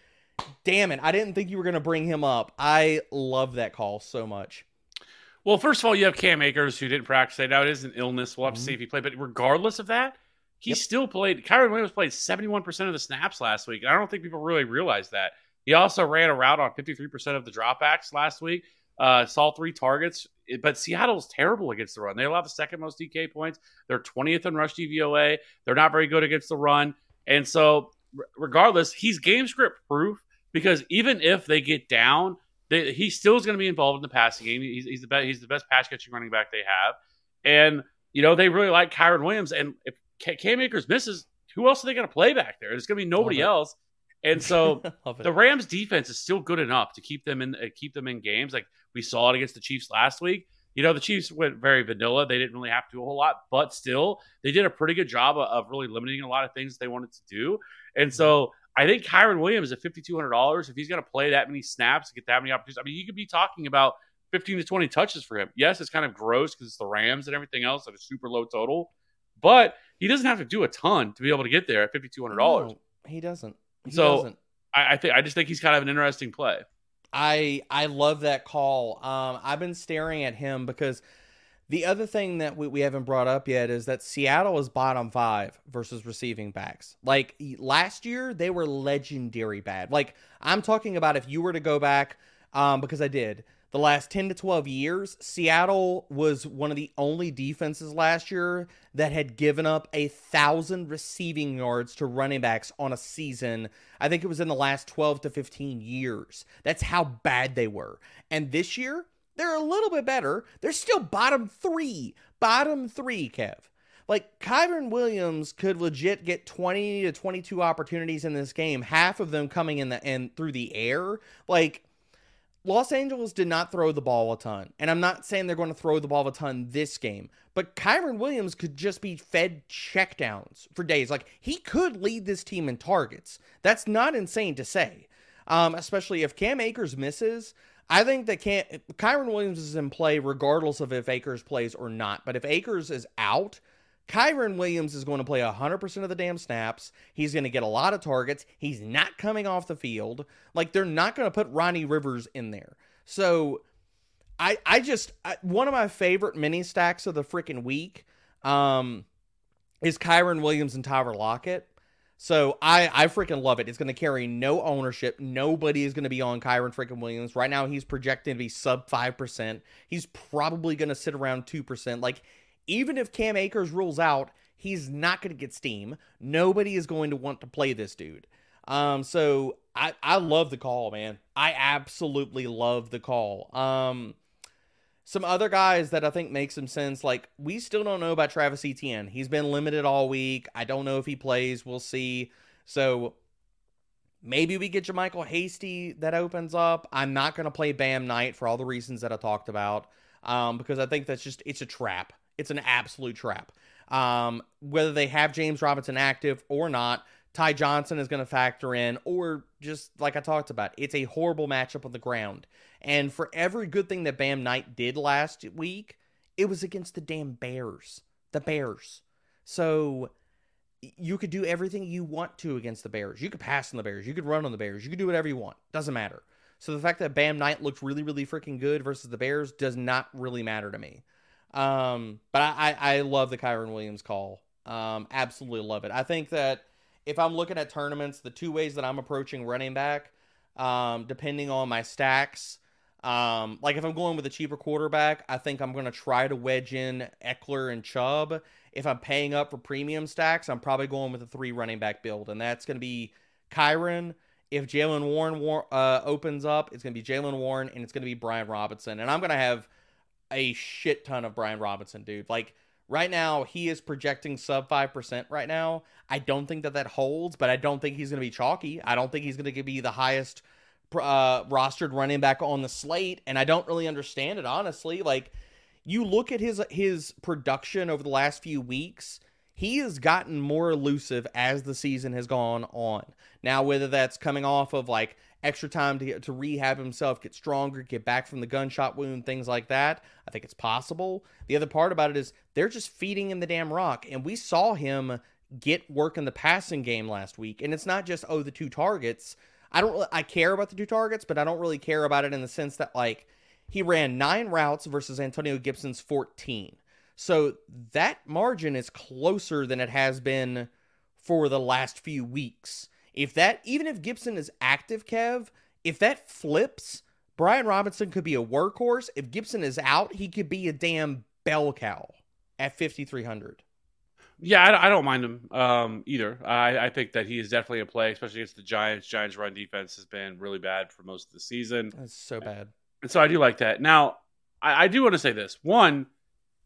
damn it, I didn't think you were gonna bring him up. I love that call so much. Well, first of all, you have Cam Akers who didn't practice today. Now it is an illness. We'll have to see mm-hmm. if he played. But regardless of that, he Yep. still played. Kyren Williams played 71% of the snaps last week. And I don't think people really realize that. He also ran a route on 53% of the dropbacks last week. Uh, saw three targets. But Seattle's terrible against the run. They allow the second most DK points. They're 20th in rush DVOA. They're not very good against the run. And so, r- regardless, he's game script proof because even if they get down, they, he still is going to be involved in the passing game. He's, he's the best. He's the best pass catching running back they have, and you know they really like Kyren Williams. And if Ca- Cam Akers misses, who else are they going to play back there? It's going to be nobody else. And so the Rams defense is still good enough to keep them in uh, keep them in games. Like we saw it against the Chiefs last week. You know, the Chiefs went very vanilla. They didn't really have to do a whole lot, but still, they did a pretty good job of, of really limiting a lot of things they wanted to do. And so I think Kyren Williams at fifty two hundred dollars, if he's going to play that many snaps, to get that many opportunities, I mean, you could be talking about fifteen to twenty touches for him. Yes, it's kind of gross because it's the Rams and everything else at a super low total, but he doesn't have to do a ton to be able to get there at fifty two hundred dollars. No, he doesn't. He So- doesn't. I, I think I just think he's kind of an interesting play. I I love that call. Um, I've been staring at him because the other thing that we, we haven't brought up yet is that Seattle is bottom five versus receiving backs. Like last year, they were legendary bad. Like I'm talking about if you were to go back, um, because I did the last 10 to 12 years, Seattle was one of the only defenses last year that had given up a thousand receiving yards to running backs on a season. I think it was in the last 12 to 15 years. That's how bad they were. And this year, they're a little bit better. They're still bottom three. Bottom three, Kev. Like Kyren Williams could legit get 20 to 22 opportunities in this game, half of them coming in the and through the air. Like Los Angeles did not throw the ball a ton. And I'm not saying they're going to throw the ball a ton this game, but Kyren Williams could just be fed checkdowns for days. Like he could lead this team in targets. That's not insane to say. Um, especially if Cam Akers misses. I think that Cam, Kyren Williams is in play regardless of if Akers plays or not. But if Akers is out, Kyren Williams is going to play 100% of the damn snaps. He's going to get a lot of targets. He's not coming off the field. Like, they're not going to put Ronnie Rivers in there. So, I I just I, one of my favorite mini stacks of the freaking week um is Kyren Williams and Tyler Lockett. So I I freaking love it. It's going to carry no ownership. Nobody is going to be on Kyren freaking Williams. Right now he's projected to be sub 5%. He's probably going to sit around 2%. Like even if Cam Akers rules out, he's not going to get steam. Nobody is going to want to play this dude. Um so I I love the call, man. I absolutely love the call. Um some other guys that I think make some sense, like we still don't know about Travis Etienne. He's been limited all week. I don't know if he plays. We'll see. So maybe we get JaMycal Hasty that opens up. I'm not going to play Bam Knight for all the reasons that I talked about, um, because I think that's just it's a trap. It's an absolute trap. Um, whether they have James Robinson active or not, Ty Johnson is going to factor in, or just like I talked about, it's a horrible matchup on the ground. And for every good thing that Bam Knight did last week, it was against the damn Bears. The Bears. So you could do everything you want to against the Bears. You could pass on the Bears. You could run on the Bears. You could do whatever you want. Doesn't matter. So the fact that Bam Knight looked really, really freaking good versus the Bears does not really matter to me. Um, but I, I, I love the Kyren Williams call. Um, absolutely love it. I think that if I'm looking at tournaments, the two ways that I'm approaching running back, um, depending on my stacks, um, like if I'm going with a cheaper quarterback, I think I'm going to try to wedge in Ekeler and Chubb. If I'm paying up for premium stacks, I'm probably going with a three running back build, and that's going to be Kyren. If Jaylen Warren war- uh, opens up, it's going to be Jaylen Warren, and it's going to be Brian Robinson, and I'm going to have a shit ton of Brian Robinson, dude. Like Right now, he is projecting sub 5% right now. I don't think that that holds, but I don't think he's going to be chalky. I don't think he's going to be the highest uh, rostered running back on the slate, and I don't really understand it, honestly. Like, you look at his his production over the last few weeks, he has gotten more elusive as the season has gone on. Now, whether that's coming off of like extra time to get, to rehab himself, get stronger, get back from the gunshot wound, things like that, I think it's possible. The other part about it is they're just feeding him the damn rock, and we saw him get work in the passing game last week, and it's not just oh the two targets. I don't I care about the two targets, but I don't really care about it in the sense that like he ran nine routes versus Antonio Gibson's 14. So that margin is closer than it has been for the last few weeks. If that, even if Gibson is active, Kev, if that flips, Brian Robinson could be a workhorse. If Gibson is out, he could be a damn bell cow at 5,300. Yeah, I, I don't mind him um, either. I, I think that he is definitely a play, especially against the Giants. Giants' run defense has been really bad for most of the season. That's so bad. And so I do like that. Now, I, I do want to say this. One,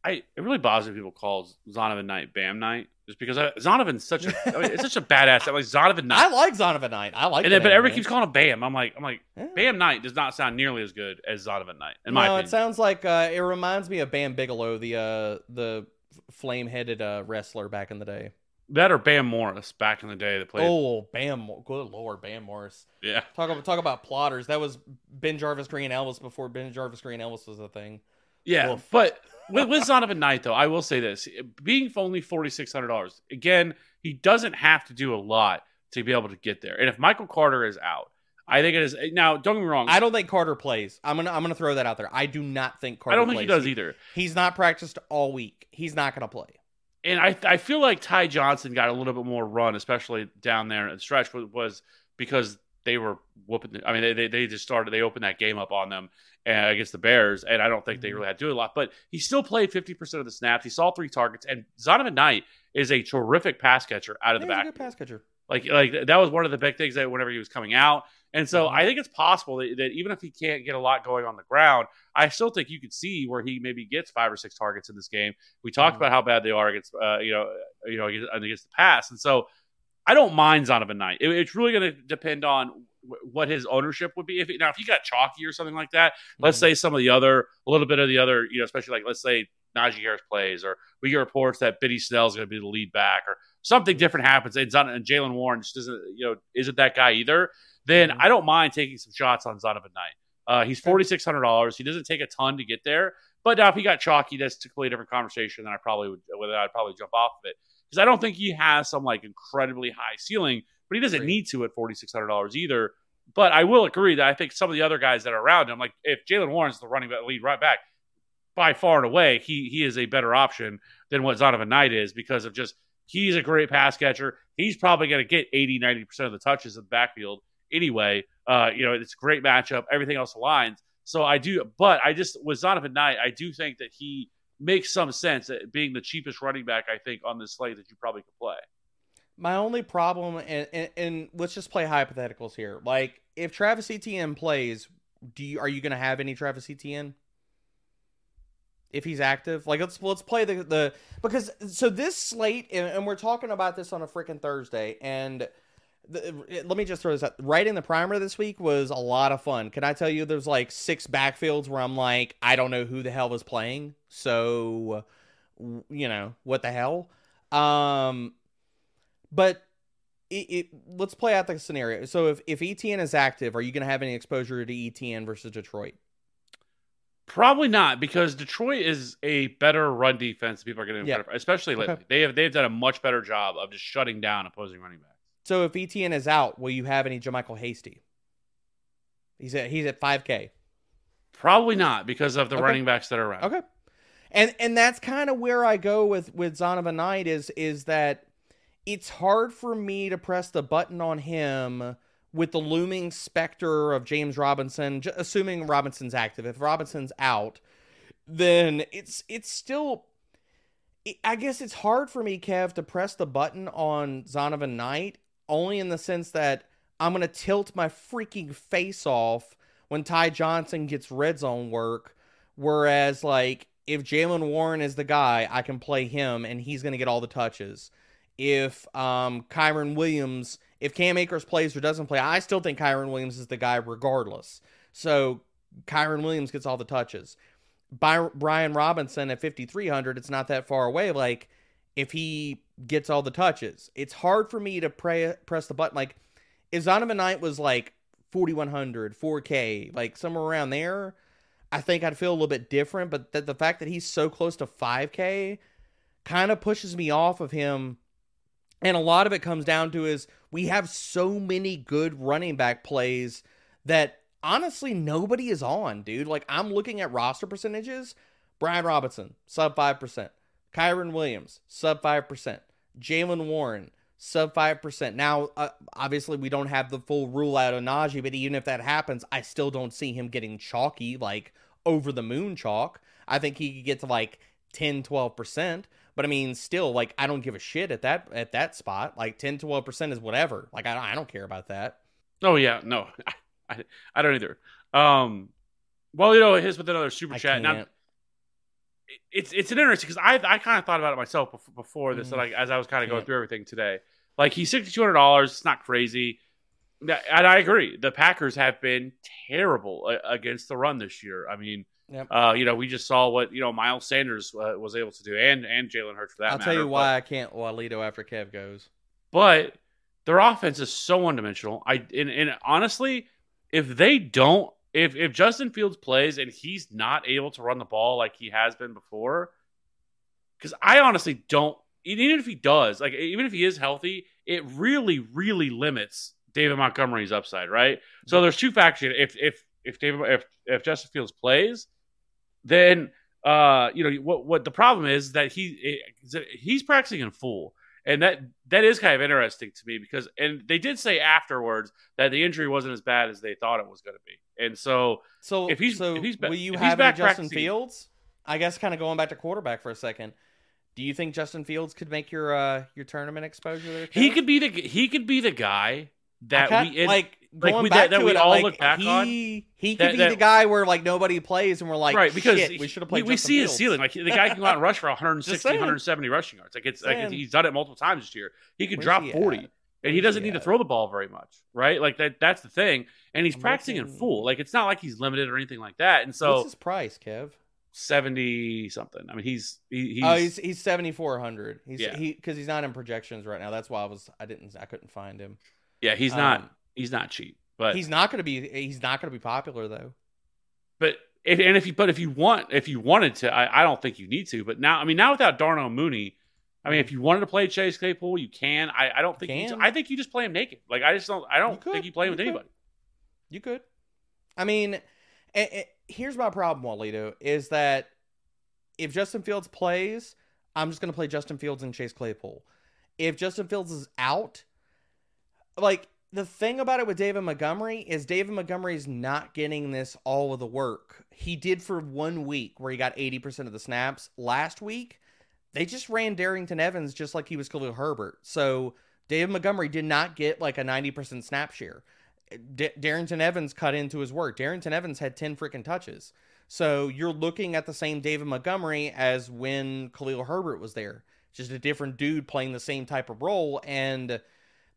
I it really bothers me people call Zonovan Knight Bam Knight just because I, Zonovan's such a I mean, it's such a badass. Like Zonovan Knight. I like Zonovan Knight. I like and then, but everybody keeps calling him Bam. I'm like, I'm like, Yeah. Bam Knight does not sound nearly as good as Zonovan Knight, in my opinion. it sounds like uh, it reminds me of Bam Bigelow, the uh, the flame-headed uh, wrestler back in the day. that or Bam Morris back in the day that played. Oh, Bam! Good lord, Bam Morris. Yeah, Talk about talk about plotters. That was BenJarvus Green-Ellis before BenJarvus Green-Ellis was a thing. yeah. Woof. But with, with Zonovan Knight though, I will say this: being only forty six hundred dollars, again, he doesn't have to do a lot to be able to get there. And if Michael Carter is out, I think it is now. Don't get me wrong. I don't think Carter plays. I'm gonna I'm gonna throw that out there. I do not think Carter. I don't think he does either. He's not practiced all week. He's not gonna play. and I I feel like Ty Johnson got a little bit more run, especially down there in the stretch, was, because they were whooping. The, I mean, they, they they just started. They opened that game up on them against the Bears, and I don't think they Mhm. really had to do a lot. But he still played fifty percent of the snaps. He saw three targets, and Zonovan Knight is a terrific pass catcher out of the Yeah, back. pass catcher. Like like that was one of the big things that whenever he was coming out. And so Mhm. I think it's possible that, that even if he can't get a lot going on the ground, I still think you could see where he maybe gets five or six targets in this game. We talked Mhm. about how bad they are against uh, you know you know against, the pass, and so I don't mind Zonovan Knight. It, it's really going to depend on what his ownership would be. If now if he got chalky or something like that, let's Mhm. say some of the other a little bit of the other you know especially like let's say Najee Harris plays, or we get reports that Benny Snell is going to be the lead back, or something different happens, and, Zon- and Jaylen Warren just doesn't, you know, isn't that guy either. Then Mhm. I don't mind taking some shots on Zonovan Knight. Uh, he's forty six hundred dollars. He doesn't take a ton to get there, but now if he got chalky, that's a completely different conversation. Then I probably would, whether I'd probably jump off of it because I don't think he has some like incredibly high ceiling, but he doesn't need to at forty six hundred dollars either. but I will agree that I think some of the other guys that are around him, like if Jaylen Warren's the running back lead right back, by far and away, he he is a better option than what Zonovan Knight is because of just he's a great pass catcher. He's probably going to get 80, 90% of the touches in the backfield anyway. Uh, you know, it's a great matchup. Everything else aligns. So I do, but I just with Zonovan Knight, I do think that he makes some sense at being the cheapest running back I think on this slate that you probably could play. My only problem, and, and, and let's just play hypotheticals here. Like, if Travis Etienne plays, do you are you going to have any Travis Etienne? If he's active, like let's let's play the the because so this slate, and, and we're talking about this on a freaking Thursday, and the, let me just throw this out. Right in the primer this week was a lot of fun. Can I tell you? There's like six backfields where I'm like, I don't know who the hell was playing, so you know what the hell. Um, but it, it, let's play out the scenario. So if if Etienne is active, are you going to have any exposure to Etienne versus Detroit? Probably not because Detroit is a better run defense. People are getting Yeah. for, especially lately. Okay. They have they've done a much better job of just shutting down opposing running backs. So if Etienne is out, will you have any JaMycal Hasty? He's at he's at five K. Probably not because of the Okay. running backs that are around. Okay. And and that's kind of where I go with with Zonovan Knight is is that it's hard for me to press the button on him with the looming specter of James Robinson, assuming Robinson's active. If Robinson's out, then it's it's still I guess it's hard for me, Kev, to press the button on Zonovan Knight, only in the sense that I'm gonna tilt my freaking face off when Ty Johnson gets red zone work. Whereas, like, if Jaylen Warren is the guy, I can play him and he's gonna get all the touches. If um Kyren Williams, if Cam Akers plays or doesn't play, I still think Kyren Williams is the guy regardless. So Kyren Williams gets all the touches. By Brian Robinson at 5300, it's not that far away. Like if he gets all the touches, it's hard for me to pray, press the button. Like if Zonovan Knight was like 4100, 4K, like somewhere around there, I think I'd feel a little bit different. But that the fact that he's so close to 5K kind of pushes me off of him. And a lot of it comes down to is we have so many good running back plays that honestly nobody is on, dude. Like I'm looking at roster percentages. Brian Robinson, sub 5%. Kyren Williams, sub 5%. Jaylen Warren, sub 5%. Now, uh, obviously, we don't have the full rule out of Najee, but even if that happens, I still don't see him getting chalky, like over the moon chalk. I think he could get to like 10, 12%. But I mean, still, like, I don't give a shit at that at that spot. Like 10, 12% is whatever. Like, I, I don't care about that. Oh yeah, no, I, I don't either. Um, well, you know, here's with another super I chat. Now, it's it's an interesting because I I kind of thought about it myself before, before this, Mm. like as I was kind of going through everything today. Like he's sixty two hundred dollars. It's not crazy, and I agree. The Packers have been terrible uh, against the run this year. I mean, Yep. uh, you know, we just saw what you know Miles Sanders uh, was able to do, and and Jalen Hurts for that. I'll matter. tell you but- why I can't Walito after Kev goes. but their offense is so one dimensional. I and, and honestly, if they don't, if if Justin Fields plays and he's not able to run the ball like he has been before, because I honestly don't. Even if he does, like even if he is healthy, it really, really limits David Montgomery's upside, right? So there's two factors. If if if David if if Justin Fields plays, then uh you know what what the problem is that he he's practicing in full and that that is kind of interesting to me because and they did say afterwards that the injury wasn't as bad as they thought it was going to be and so So If he's- so if he's will you have back Justin Fields? I guess kind of going back to quarterback for a second. Do you think Justin Fields could make your uh your tournament exposure there? he could be the he could be the guy that we like like, going we- back that- that to we it, all like, look back he, on, He could that- be that- the guy where like nobody plays and we're like, right because shit, we should have played. we, we see his ceiling like the guy can go out and rush for 160 170 rushing yards like it's like he's done it multiple times this year he could Where's drop he 40 at? and he doesn't he need to throw the ball very much right like that that's the thing and he's I'm practicing in full like it's not like he's limited or anything like that and so What's his price, Kev? 70 something i mean he's he, he's, oh, he's he's seventy four hundred. He's Yeah. he because he's not in projections right now. That's why I was I didn't I couldn't find him. yeah he's not um, he's not cheap but He's not going to be he's not going to be popular though. But if, and if you but if you want if you wanted to, I, I don't think you need to. But now I mean now without Darnell Mooney, I mean if you wanted to play Chase Claypool, you can. I, I don't think you. I think you just play him naked. Like I just don't I don't could, think you play him with could. anybody. You could. I mean, eh, eh, here's my problem, Walito, is that if Justin Fields plays, I'm just going to play Justin Fields and Chase Claypool. If Justin Fields is out, like the thing about it with David Montgomery is David Montgomery's not getting this all of the work. He did for one week where he got 80% of the snaps. Last week, they just ran Darrynton Evans just like he was Khalil Herbert. So David Montgomery did not get like a 90% snap share. D- Darrynton Evans cut into his work. Darrynton Evans had 10 freaking touches. So you're looking at the same David Montgomery as when Khalil Herbert was there. Just a different dude playing the same type of role. And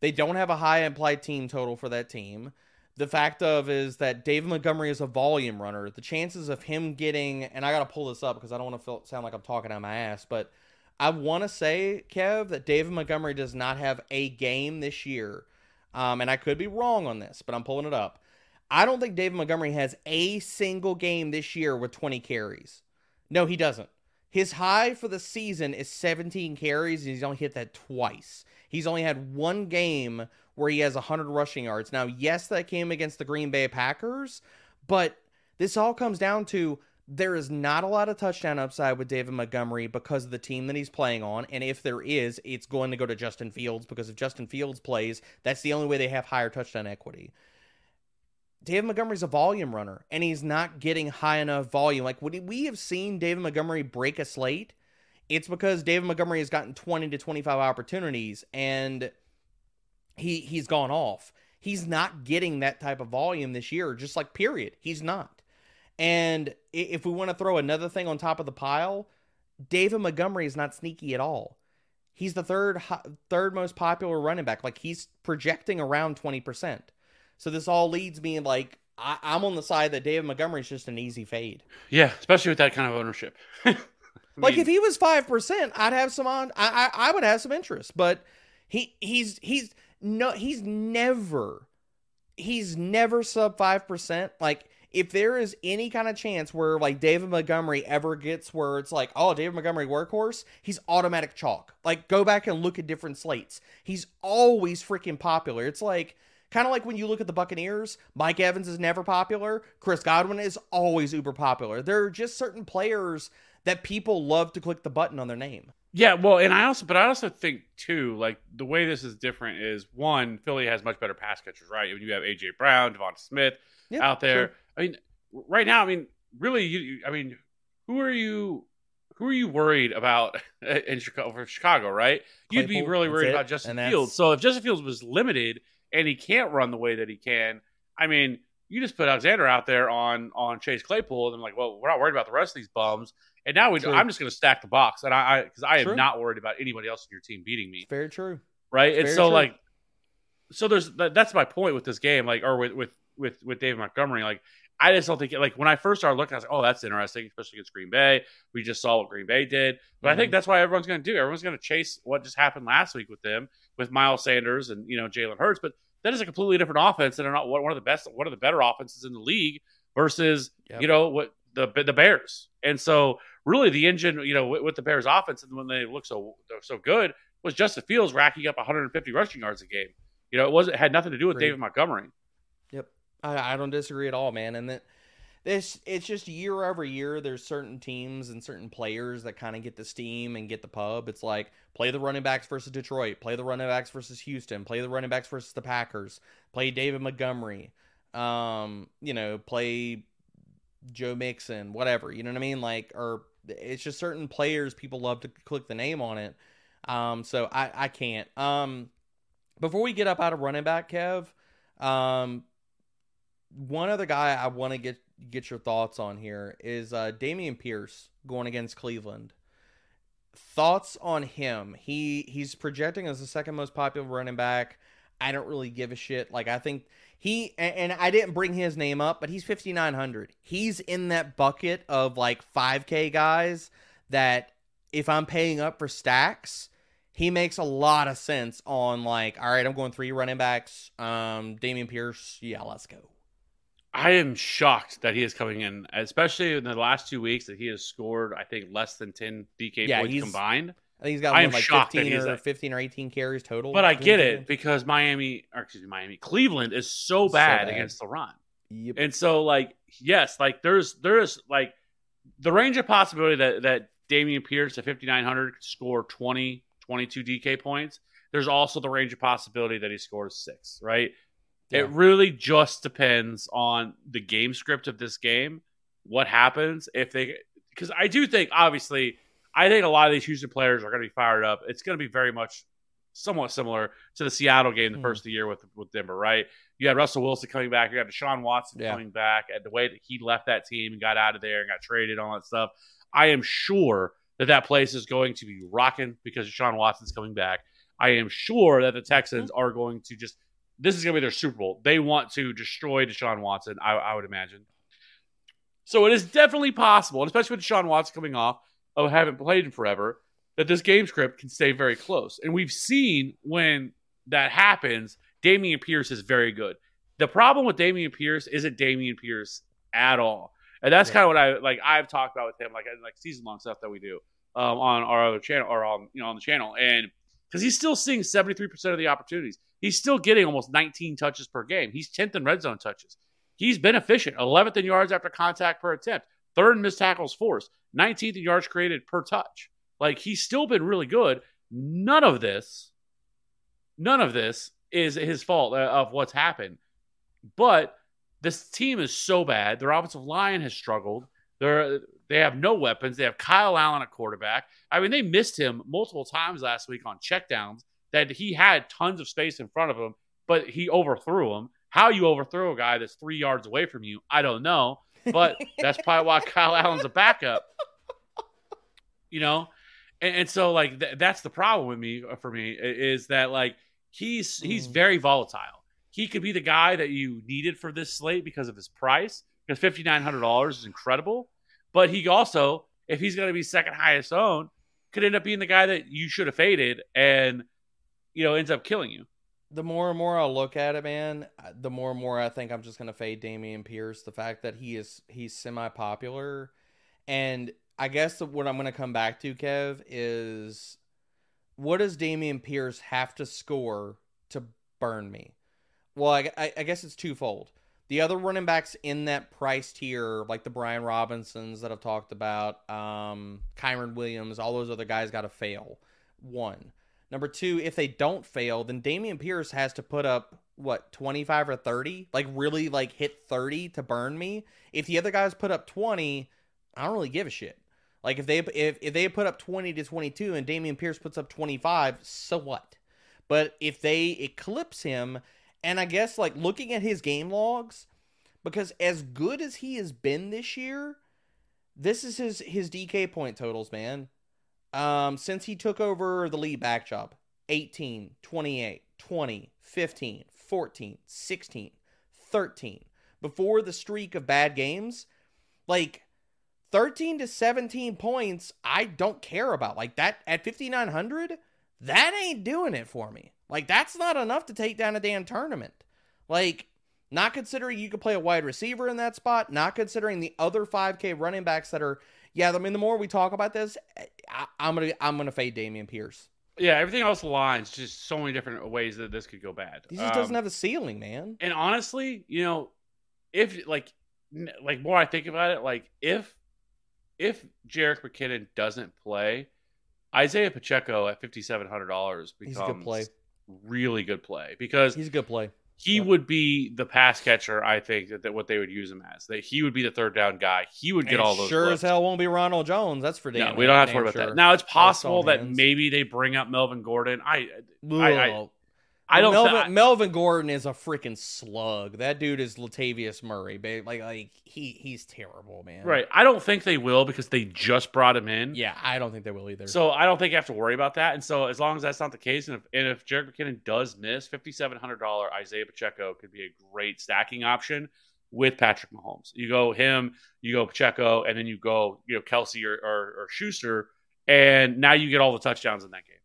they don't have a high implied team total for that team. The fact of is that David Montgomery is a volume runner. The chances of him getting, and I got to pull this up because I don't want to sound like I'm talking out my ass, but I want to say, Kev, that David Montgomery does not have a game this year. Um, and I could be wrong on this, but I'm pulling it up. I don't think David Montgomery has a single game this year with 20 carries. No, he doesn't. His high for the season is 17 carries, and he's only hit that twice. He's only had one game where he has 100 rushing yards. Now, yes, that came against the Green Bay Packers, but this all comes down to there is not a lot of touchdown upside with David Montgomery because of the team that he's playing on. And if there is, it's going to go to Justin Fields because if Justin Fields plays, that's the only way they have higher touchdown equity. David Montgomery's a volume runner, and he's not getting high enough volume. Like when we have seen David Montgomery break a slate, it's because David Montgomery has gotten 20 to 25 opportunities and he he's gone off. He's not getting that type of volume this year, just like period. He's not. And if we want to throw another thing on top of the pile, David Montgomery is not sneaky at all. He's the third third most popular running back. Like he's projecting around 20%. So this all leads me like I, am on the side that David Montgomery is just an easy fade. Yeah, especially with that kind of ownership. I like mean, if he was five percent, I'd have some on. I, I I would have some interest, but he he's he's no he's never he's never sub five percent. Like if there is any kind of chance where like David Montgomery ever gets where it's like, oh, David Montgomery workhorse, he's automatic chalk. Like go back and look at different slates. He's always freaking popular. It's like Kind of like when you look at the Buccaneers, Mike Evans is never popular. Chris Godwin is always uber popular. There are just certain players that people love to click the button on their name. Yeah, well, and I also, but I also think too, like the way this is different is one, Philly has much better pass catchers, right? When you have AJ Brown, Devonta Smith yeah, out there. Sure. I mean, right now, I mean, really, you, I mean, who are you? Who are you worried about in Chicago for Chicago? Right? You'd be really worried about Justin Fields. So if Justin Fields was limited, and he can't run the way that he can, I mean, you just put Alexander out there on on Chase Claypool, and I'm like, well, we're not worried about the rest of these bums. And now we, true. I'm just going to stack the box, and I because I, I, am not worried about anybody else in your team beating me. Very true, right? It's and so true. like, so there's that's my point with this game, like, or with with with with David Montgomery, like. I just don't think it, like when I first started looking, I was like, "Oh, that's interesting," especially against Green Bay. We just saw what Green Bay did, but mm-hmm. I think mm-hmm. that's why everyone's going to do. Everyone's going to chase what just happened last week with them, with Miles Sanders and you know Jalen Hurts. But that is a completely different offense and are not one of the best, one of the better offenses in the league versus yep. you know what the the Bears. And so really the engine, you know, with, with, the Bears offense and when they look so so good was Justin Fields racking up 150 rushing yards a game. You know, it wasn't it had nothing to do with Great. David Montgomery. Yep, I, I don't disagree at all, man. And that this it's just year over year there's certain teams and certain players that kind of get the steam and get the pub it's like play the running backs versus detroit play the running backs versus houston play the running backs versus the packers play david montgomery um you know play joe mixon whatever you know what i mean like or it's just certain players people love to click the name on it um so i i can't um before we get up out of running back kev um one other guy I want to get get your thoughts on here is uh, Dameon Pierce going against Cleveland. Thoughts on him? He he's projecting as the second most popular running back. I don't really give a shit. Like I think he and, I didn't bring his name up, but he's 5900. He's in that bucket of like 5k guys that if I'm paying up for stacks, he makes a lot of sense on like, all right, I'm going three running backs. Um Dameon Pierce, yeah, let's go. I am shocked that he is coming in, especially in the last two weeks that he has scored. I think less than ten DK yeah, points combined. I think he's got am like shocked 15 or 15 or 18 carries total. But I get it because Miami, or excuse me, Miami, Cleveland is so, so bad, bad, against the run. Yep. And so, like, yes, like there's there's like the range of possibility that that Dameon Pierce at 5900 could score 20, 22 DK points. There's also the range of possibility that he scores six. Right. Yeah. It really just depends on the game script of this game. What happens if they? Because I do think, obviously, I think a lot of these Houston players are going to be fired up. It's going to be very much somewhat similar to the Seattle game the Mhm. first of the year with with Denver, right? You had Russell Wilson coming back, you had Deshaun Watson Yeah. coming back, and the way that he left that team and got out of there and got traded, all that stuff. I am sure that that place is going to be rocking because Deshaun Watson's coming back. I am sure that the Texans are going to just this is going to be their Super Bowl. They want to destroy Deshaun Watson, I, I would imagine. So it is definitely possible, and especially with Deshaun Watson coming off of having played in forever, that this game script can stay very close. And we've seen when that happens, Dameon Pierce is very good. The problem with Dameon Pierce isn't Dameon Pierce at all. And that's Yeah. kind of what I like I've talked about with him, like like season long stuff that we do um, on our other channel or on you know on the channel. And because he's still seeing 73% of the opportunities. He's still getting almost 19 touches per game. He's 10th in red zone touches. He's been efficient, 11th in yards after contact per attempt, third in missed tackles forced, 19th in yards created per touch. Like he's still been really good. None of this, none of this is his fault uh, of what's happened. But this team is so bad. Their offensive line has struggled. They're they have no weapons. They have Kyle Allen at quarterback. I mean, they missed him multiple times last week on checkdowns that he had tons of space in front of him, but he overthrew him. How you overthrow a guy that's three yards away from you, I don't know. But that's probably why Kyle Allen's a backup. You know, and, and so like th- that's the problem with me uh, for me is that like he's he's Mm. very volatile. He could be the guy that you needed for this slate because of his price, because fifty nine hundred dollars is incredible. But he also, if he's going to be second highest owned, could end up being the guy that you should have faded and you know ends up killing you. The more and more I look at it, man, the more and more I think I'm just gonna fade Dameon Pierce. The fact that he is he's semi popular, and I guess what I'm gonna come back to, Kev, is what does Dameon Pierce have to score to burn me? Well, I, I, I guess it's twofold. The other running backs in that price tier, like the Brian Robinsons that I've talked about, um, Kyren Williams, all those other guys got to fail. One. Number two, if they don't fail, then Dameon Pierce has to put up what 25 or 30, like really like hit 30 to burn me. If the other guys put up 20, I don't really give a shit. Like if they if, if they put up 20 to 22 and Dameon Pierce puts up 25, so what? But if they eclipse him, and I guess like looking at his game logs, because as good as he has been this year, this is his his DK point totals, man. Um, since he took over the lead back job 18, 28, 20, 15, 14, 16, 13. Before the streak of bad games, like 13 to 17 points, I don't care about. Like that at 5,900, that ain't doing it for me. Like that's not enough to take down a damn tournament. Like, not considering you could play a wide receiver in that spot, not considering the other 5K running backs that are yeah, I mean, the more we talk about this, I, I'm gonna I'm gonna fade Dameon Pierce. Yeah, everything else aligns. Just so many different ways that this could go bad. He just doesn't Um, have a ceiling, man. And honestly, you know, if like like more I think about it, like if if Jerick McKinnon doesn't play, Isaiah Pacheco at fifty seven hundred dollars He's becomes a good play. really good play because He's a good play. He yeah. would be the pass catcher. I think that, that what they would use him as. That he would be the third down guy. He would get And all those. Sure looks. as hell won't be Ronald Jones. That's for No, damn. we don't have to worry about sure. that. Now it's possible that hands. maybe they bring up Melvin Gordon. I I- I-. I don't. Melvin, I- Melvin Gordon is a freaking slug. That dude is Latavius Murray. ba- Like like he he's terrible, man. right. I don't think they will because they just brought him in. Yeah, I don't think they will either. So I don't think you have to worry about that. And so as long as that's not the case, and if, and if Jerick McKinnon does miss, fifty seven hundred dollar Isaiah Pacheco could be a great stacking option with Patrick Mahomes. You go him, you go Pacheco, and then you go you know Kelce or, or, or Schuster, and now you get all the touchdowns in that game.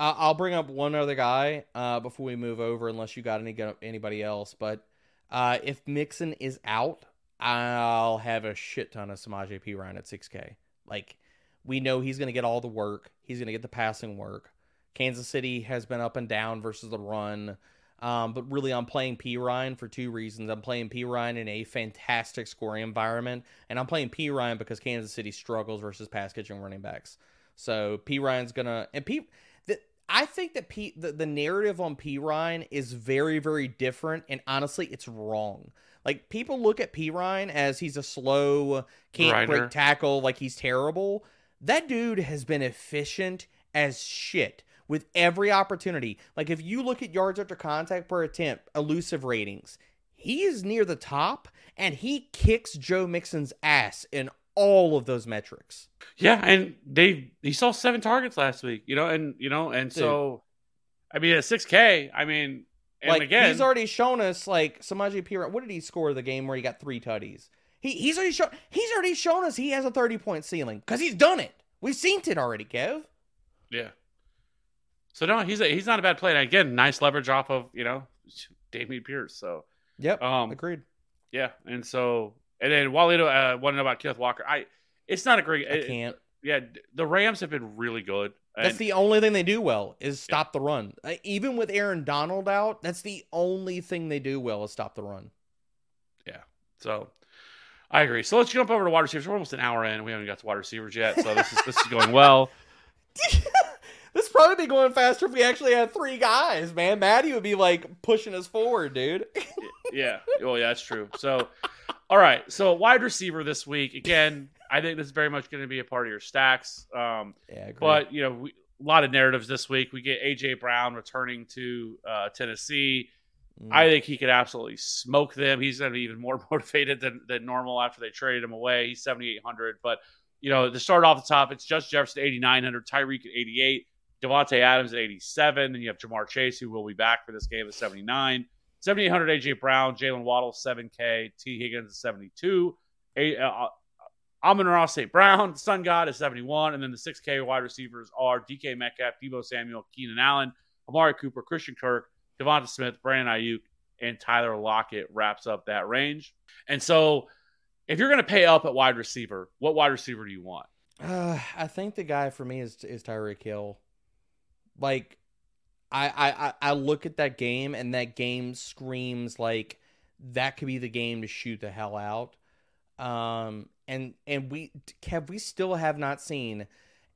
Uh, I'll bring up one other guy uh, before we move over, unless you got any anybody else. But uh, if Mixon is out, I'll have a shit ton of Samaje Perine at 6K. Like we know he's going to get all the work. He's going to get the passing work. Kansas City has been up and down versus the run. Um, but really, I'm playing Perine for two reasons. I'm playing Perine in a fantastic scoring environment, and I'm playing Perine because Kansas City struggles versus pass catching running backs. So Perine's gonna and P. I think that P the, the narrative on Perine is very very different, and honestly, it's wrong. Like people look at Perine as he's a slow, can't Grinder. break tackle, like he's terrible. That dude has been efficient as shit with every opportunity. Like if you look at yards after contact per attempt, elusive ratings, he is near the top and he kicks Joe Mixon's ass in all of those metrics. Yeah, and they he saw seven targets last week, you know, and you know, and so I mean at six K, I mean and like again he's already shown us like Samaje Perine. What did he score the game where he got three tutties? He he's already shown he's already shown us he has a thirty point ceiling because he's done it. We've seen it already, Kev. Yeah. So no, he's a, he's not a bad play. And again, nice leverage off of, you know, Dameon Pierce. So Yep, Um, agreed. yeah. And so and then Walito uh want to know about Kenneth Walker. I it's not a great I it- can't. yeah, the Rams have been really good. That's the only thing they do well is stop the run. Uh, even with Aaron Donald out, that's the only thing they do well is stop the run. Yeah. So I agree. So let's jump over to wide receivers. We're almost an hour in. We haven't got to wide receivers yet. So this is this is going well. this probably be going faster if we actually had three guys, man. Maddie would be like pushing us forward, dude. Yeah. Oh, yeah, that's true. So, all right. So, wide receiver this week. Again, I think this is very much going to be a part of your stacks. Um, yeah, but, you know, we, a lot of narratives this week. We get A.J. Brown returning to uh, Tennessee. Mm. I think he could absolutely smoke them. He's going to be even more motivated than, than normal after they traded him away. He's 7,800. But, you know, to start off the top, it's Justin Jefferson, 8,900, Tyreek at 88, Davante Adams at 87. Then you have Ja'Marr Chase, who will be back for this game at 79. 7,800 AJ Brown, Jaylen Waddle, 7K, Tee Higgins, 72. A, uh, Amon-Ra St. Brown, Sun God is 71. And then the 6K wide receivers are DK Metcalf, Deebo Samuel, Keenan Allen, Amari Cooper, Christian Kirk, Devonta Smith, Brandon Aiyuk, and Tyler Lockett wraps up that range. And so if you're going to pay up at wide receiver, what wide receiver do you want? Uh, I think the guy for me is is Tyreek Hill. Like, I, I I look at that game and that game screams like that could be the game to shoot the hell out. Um, and and we Kev, we still have not seen,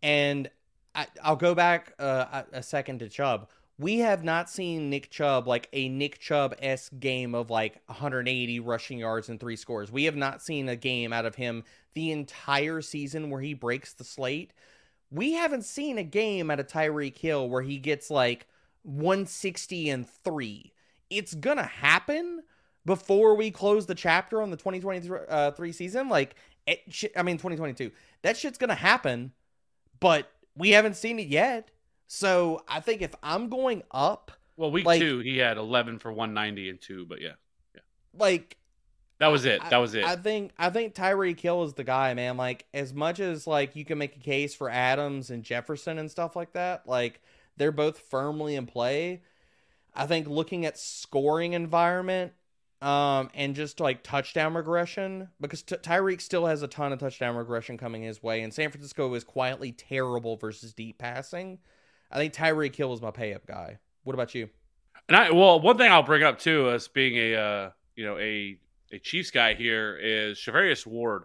and I, I'll go back uh, a, a second to Chubb. We have not seen Nick Chubb like a Nick Chubb s game of like 180 rushing yards and three scores. We have not seen a game out of him the entire season where he breaks the slate. We haven't seen a game out of Tyreek Hill where he gets like 160 and three. It's gonna happen before we close the chapter on the 2023 uh, season. Like, it, sh- I mean, 2022. That shit's gonna happen, but we haven't seen it yet. So I think if I'm going up, Well, week Like- two, he had 11 for 190 and two, but yeah, yeah. like that was it. That was it. I think I think Tyreek Hill is the guy, man. Like as much as like you can make a case for Adams and Jefferson and stuff like that, like they're both firmly in play. I think looking at scoring environment um and just like touchdown regression because t- Tyreek still has a ton of touchdown regression coming his way and San Francisco is quietly terrible versus deep passing. I think Tyreek Hill is my pay up guy. What about you? And I well, one thing I'll bring up too, as being a uh, you know a a Chiefs guy here, is Charvarius Ward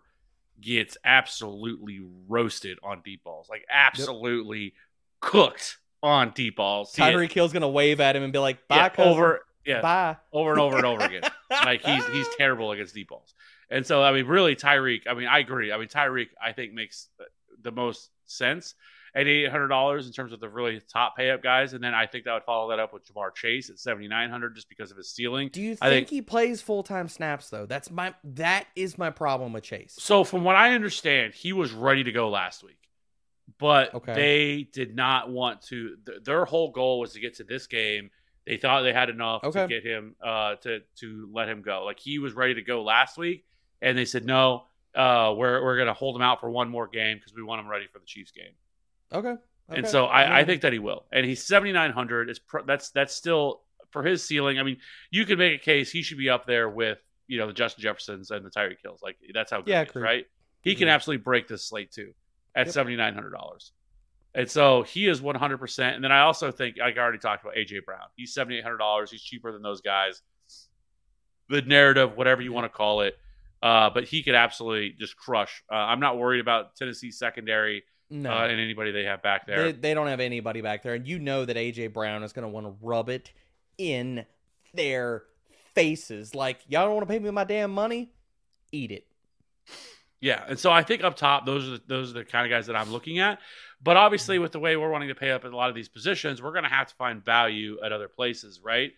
gets absolutely roasted on deep balls, like absolutely cooked on deep balls. He- Tyreek Hill's gonna wave at him and be like, "Bye, yeah, cousin. over yeah bye." over and over and over again. like he's he's terrible against deep balls. And so I mean, really, Tyreek. I mean, I agree. I mean, Tyreek. I think makes the most sense at eight hundred dollars in terms of the really top pay up guys. And then I think that would follow that up with Ja'Marr Chase at seventy nine hundred just because of his ceiling. Do you think, I think- he plays full time snaps though? That's my that is my problem with Chase. So from what I understand, he was ready to go last week, but Okay. they did not want to. Th- their whole goal was to get to this game. They thought they had enough Okay. to get him uh, to to let him go. Like he was ready to go last week, and they said no. Uh, we're we're gonna hold him out for one more game because we want him ready for the Chiefs game. Okay. And so I, I think that he will. And he's seventy nine hundred. Is pr- that's that's still for his ceiling. I mean, you could make a case he should be up there with you know the Justin Jeffersons and the Tyreek Hills. Like that's how good Yeah, he is, right? He can absolutely break this slate too at Yep. seventy nine hundred dollars. And so he is 100%. And then I also think, like I already talked about AJ Brown. He's $7,800. He's cheaper than those guys. The narrative, whatever you want to call it. Uh, but he could absolutely just crush. Uh, I'm not worried about Tennessee secondary No, uh, and anybody they have back there. they, they don't have anybody back there, and you know that AJ Brown is going to want to rub it in their faces. Like y'all don't want to pay me my damn money, eat it. Yeah, and so I think up top, those are the, those are the kind of guys that I'm looking at. But obviously, with the way we're wanting to pay up in a lot of these positions, we're going to have to find value at other places, right?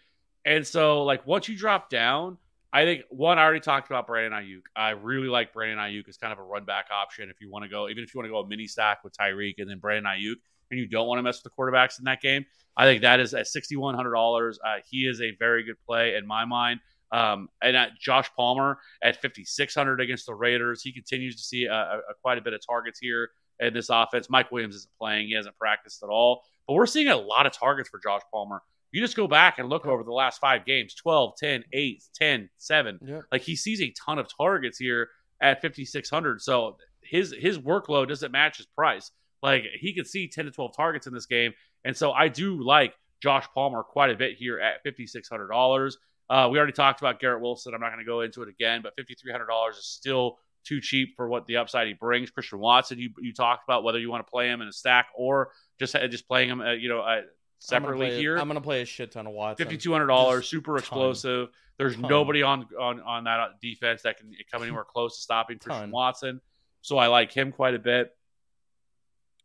And so, like once you drop down, I think one I already talked about Brandon Aiyuk. I really like Brandon Aiyuk as kind of a run back option if you want to go, even if you want to go a mini stack with Tyreek and then Brandon Aiyuk, and you don't want to mess with the quarterbacks in that game. I think that is at sixty one hundred dollars. Uh, he is a very good play in my mind. Um, and at Josh Palmer at 5,600 against the Raiders, he continues to see a, a, a quite a bit of targets here in this offense. Mike Williams isn't playing; he hasn't practiced at all. But we're seeing a lot of targets for Josh Palmer. You just go back and look over the last five games 12, 10, 8, 10, 7. Yep. Like he sees a ton of targets here at 5,600. So his his workload doesn't match his price. Like he could see 10 to 12 targets in this game. And so I do like Josh Palmer quite a bit here at $5,600. Uh, we already talked about Garrett Wilson. I'm not going to go into it again, but $5,300 is still too cheap for what the upside he brings. Christian Watson, you you talked about whether you want to play him in a stack or just just playing him, uh, you know, uh, I'm separately here. I'm gonna play a shit ton of Watson. Fifty two hundred dollars, Just super ton. explosive. There's Ton. nobody on on on that defense that can come anywhere close to stopping Christian Ton. Watson. So I like him quite a bit.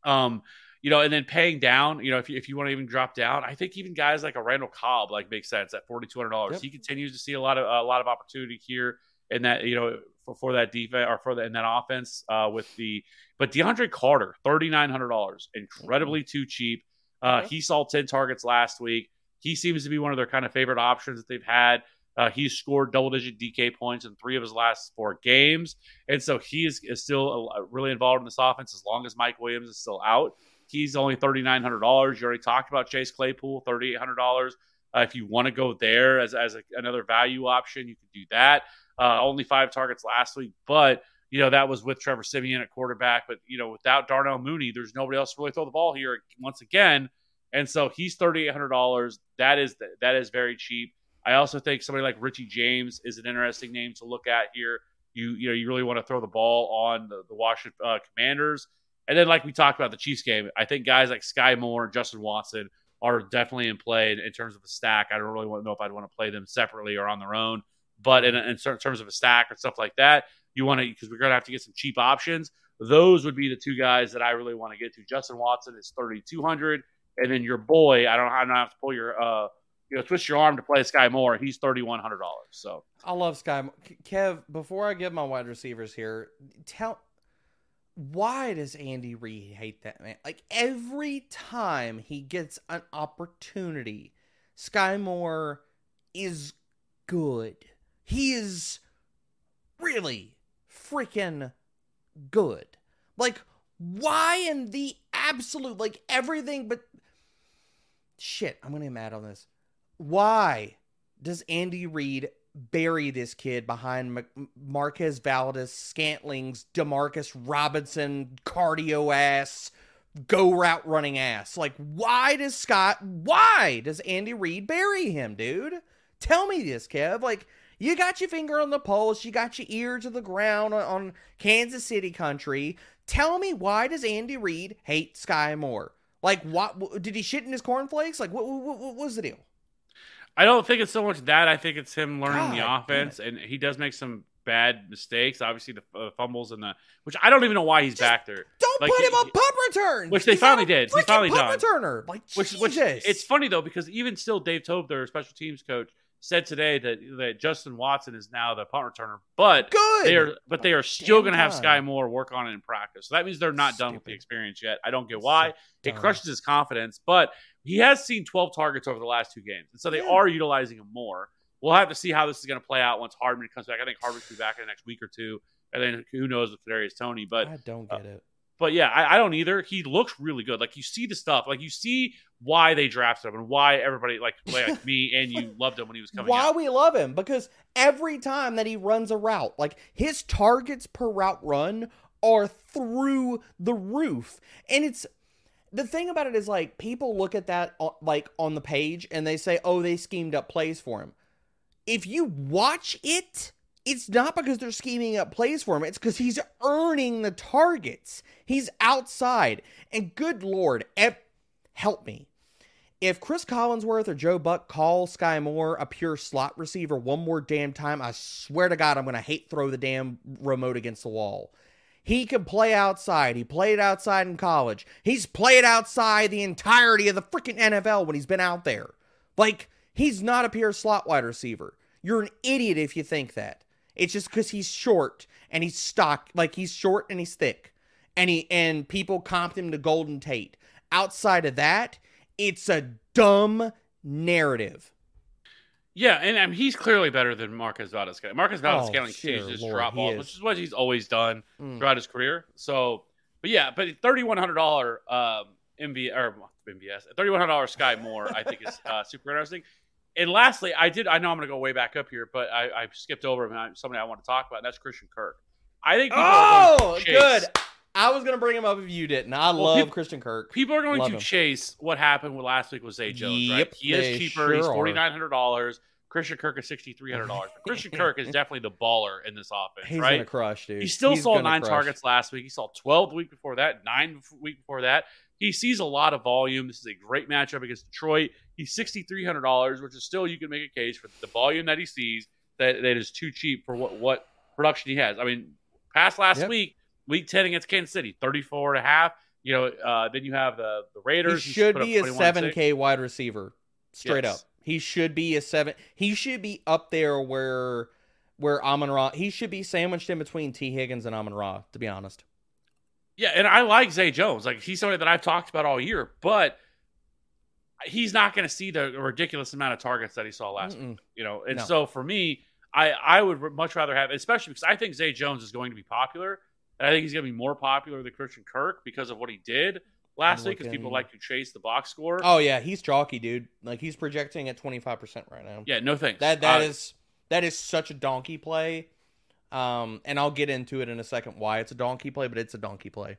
Um, you know, and then paying down, you know, if you, if you want to even drop down, I think even guys like a Randall Cobb like makes sense at forty two hundred dollars. Yep. He continues to see a lot of a lot of opportunity here in that you know for, for that defense or for the, in that offense uh, with the but DeAndre Carter thirty nine hundred dollars, incredibly too cheap. Uh, Yep. He saw ten targets last week. He seems to be one of their kind of favorite options that they've had. Uh, he's scored double digit DK points in three of his last four games. And so he is, is still really involved in this offense as long as Mike Williams is still out. He's only $3,900. You already talked about Chase Claypool, $3,800. Uh, if you want to go there as, as a, another value option, you could do that. Uh, only five targets last week, but you know that was with Trevor Siemian at quarterback. But you know without Darnell Mooney, there's nobody else to really throw the ball here once again. And so he's thirty eight hundred dollars. That is that is very cheap. I also think somebody like Richie James is an interesting name to look at here. You you know you really want to throw the ball on the, the Washington uh, Commanders, and then like we talked about the Chiefs game, I think guys like Skyy Moore and Justin Watson are definitely in play in, in terms of a stack. I don't really want to know if I'd want to play them separately or on their own, but in, in certain terms of a stack or stuff like that, you want to because we're going to have to get some cheap options. Those would be the two guys that I really want to get to. Justin Watson is thirty two hundred, and then your boy. I don't. I don't have to pull your uh, you know, twist your arm to play Skyy Moore. He's thirty one hundred dollars. So I love Skyy. Kev, before I give my wide receivers here, tell why does Andy Reid hate that man? Like every time he gets an opportunity, Skyy Moore is good. He is really freaking good. Like, why in the absolute, like everything but shit, I'm gonna get mad on this. Why does Andy Reid bury this kid behind Ma- Marquez Valdez, Scantlings, Demarcus Robinson, cardio ass, go route running ass? Like, why does Scott, why does Andy Reid bury him, dude? Tell me this, Kev. Like, you got your finger on the pulse, you got your ear to the ground on, on Kansas City country. Tell me why does Andy Reid hate Skyy Moore? Like, what did he shit in his cornflakes? Like, what, what, what was the deal? I don't think it's so much that. I think it's him learning the God damn offense, and he does make some bad mistakes. Obviously, the uh, fumbles and the which I don't even know why he's Just- back there. Don't Like, put him he- on punt return, Which they He's finally did. He's finally punt done. returner. Like, Which, Jesus. which it's funny though because even still, Dave Toub, their special teams coach, said today that that Justin Watson is now the punt returner, but good. they are but they are still going to have. Skyy Moore work on it in practice. So that means they're not done with the experience yet. I don't get why. So It crushes his confidence, but he has seen 12 targets over the last two games, and so they Yeah. are utilizing him more. We'll have to see how this is going to play out once Hardman comes back. I think Hardman will be back in the next week or two, and then who knows with Kadarius Toney. But I don't uh, get it. but yeah, I, I don't either. He looks really good. Like you see the stuff, like you see why they drafted him and why everybody like, like me and you loved him when he was coming Why out. we love him because every time that he runs a route, like his targets per route run are through the roof, and it's the thing about it is like people look at that like on the page and they say, "Oh, they schemed up plays for him." If you watch it, it's not because they're scheming up plays for him. It's because he's earning the targets. He's outside, and good lord, help me. If Cris Collinsworth or Joe Buck call Skyy Moore a pure slot receiver one more damn time, I swear to God, I'm gonna hate throw the damn remote against the wall. He can play outside. He played outside in college. He's played outside the entirety of the freaking NFL when he's been out there. Like, he's not a pure slot wide receiver. You're an idiot if you think that. It's just because he's short and he's stock. Like, he's short and he's thick. And he and people comped him to Golden Tate. Outside of that, it's a dumb narrative. Yeah, and um, he's clearly better than Marcus Valdez. Marcus Valdez Oh, sure, to just Lord, drop balls, is. which is what he's always done Mm. throughout his career. So, but yeah, but thirty one hundred dollar um, MV or MVS thirty one hundred dollar Skyy Moore, I think is uh, super interesting. And lastly, I did. I know I'm going to go way back up here, but I, I skipped over him. Somebody I want to talk about, and that's Christian Kirk. I think Oh, going to chase- good. I was gonna bring him up if you didn't. I Well, love peop- Christian Kirk. People are going Love to him. chase what happened with last week with Zay Jones, right? Yep, He is cheaper. He's sure are. forty nine hundred dollars. Christian Kirk is sixty three hundred dollars. Christian Kirk is definitely the baller in this offense, He's right? gonna crush, dude. He still He's saw nine crush. targets last week. He saw 12 the week before that, nine the week before that. He sees a lot of volume. This is a great matchup against Detroit. He's $6,300, which is still, you can make a case for the volume that he sees that, that is too cheap for what, what production he has. I mean, past last Yep. week, week 10 against Kansas City, 34 and a half. You know, uh, then you have the, the Raiders. He should be a 7K wide receiver. Straight Yes. up. He should be a seven. He should be up there where where Amon-Ra. He should be sandwiched in between Tee Higgins and Amon-Ra. To be honest. Yeah, and I like Zay Jones. Like he's somebody that I've talked about all year, but he's not going to see the ridiculous amount of targets that he saw last week. Mm-mm. You know, and No. so for me, I I would much rather have, especially because I think Zay Jones is going to be popular, I think he's going to be more popular than Christian Kirk because of what he did last I'm week. Because people like to chase the box score. Oh yeah, he's chalky, dude. Like he's projecting at twenty five percent right now. yeah, no thanks. That that Uh, is that is such a donkey play. Um, and I'll get into it in a second why it's a donkey play, but it's a donkey play.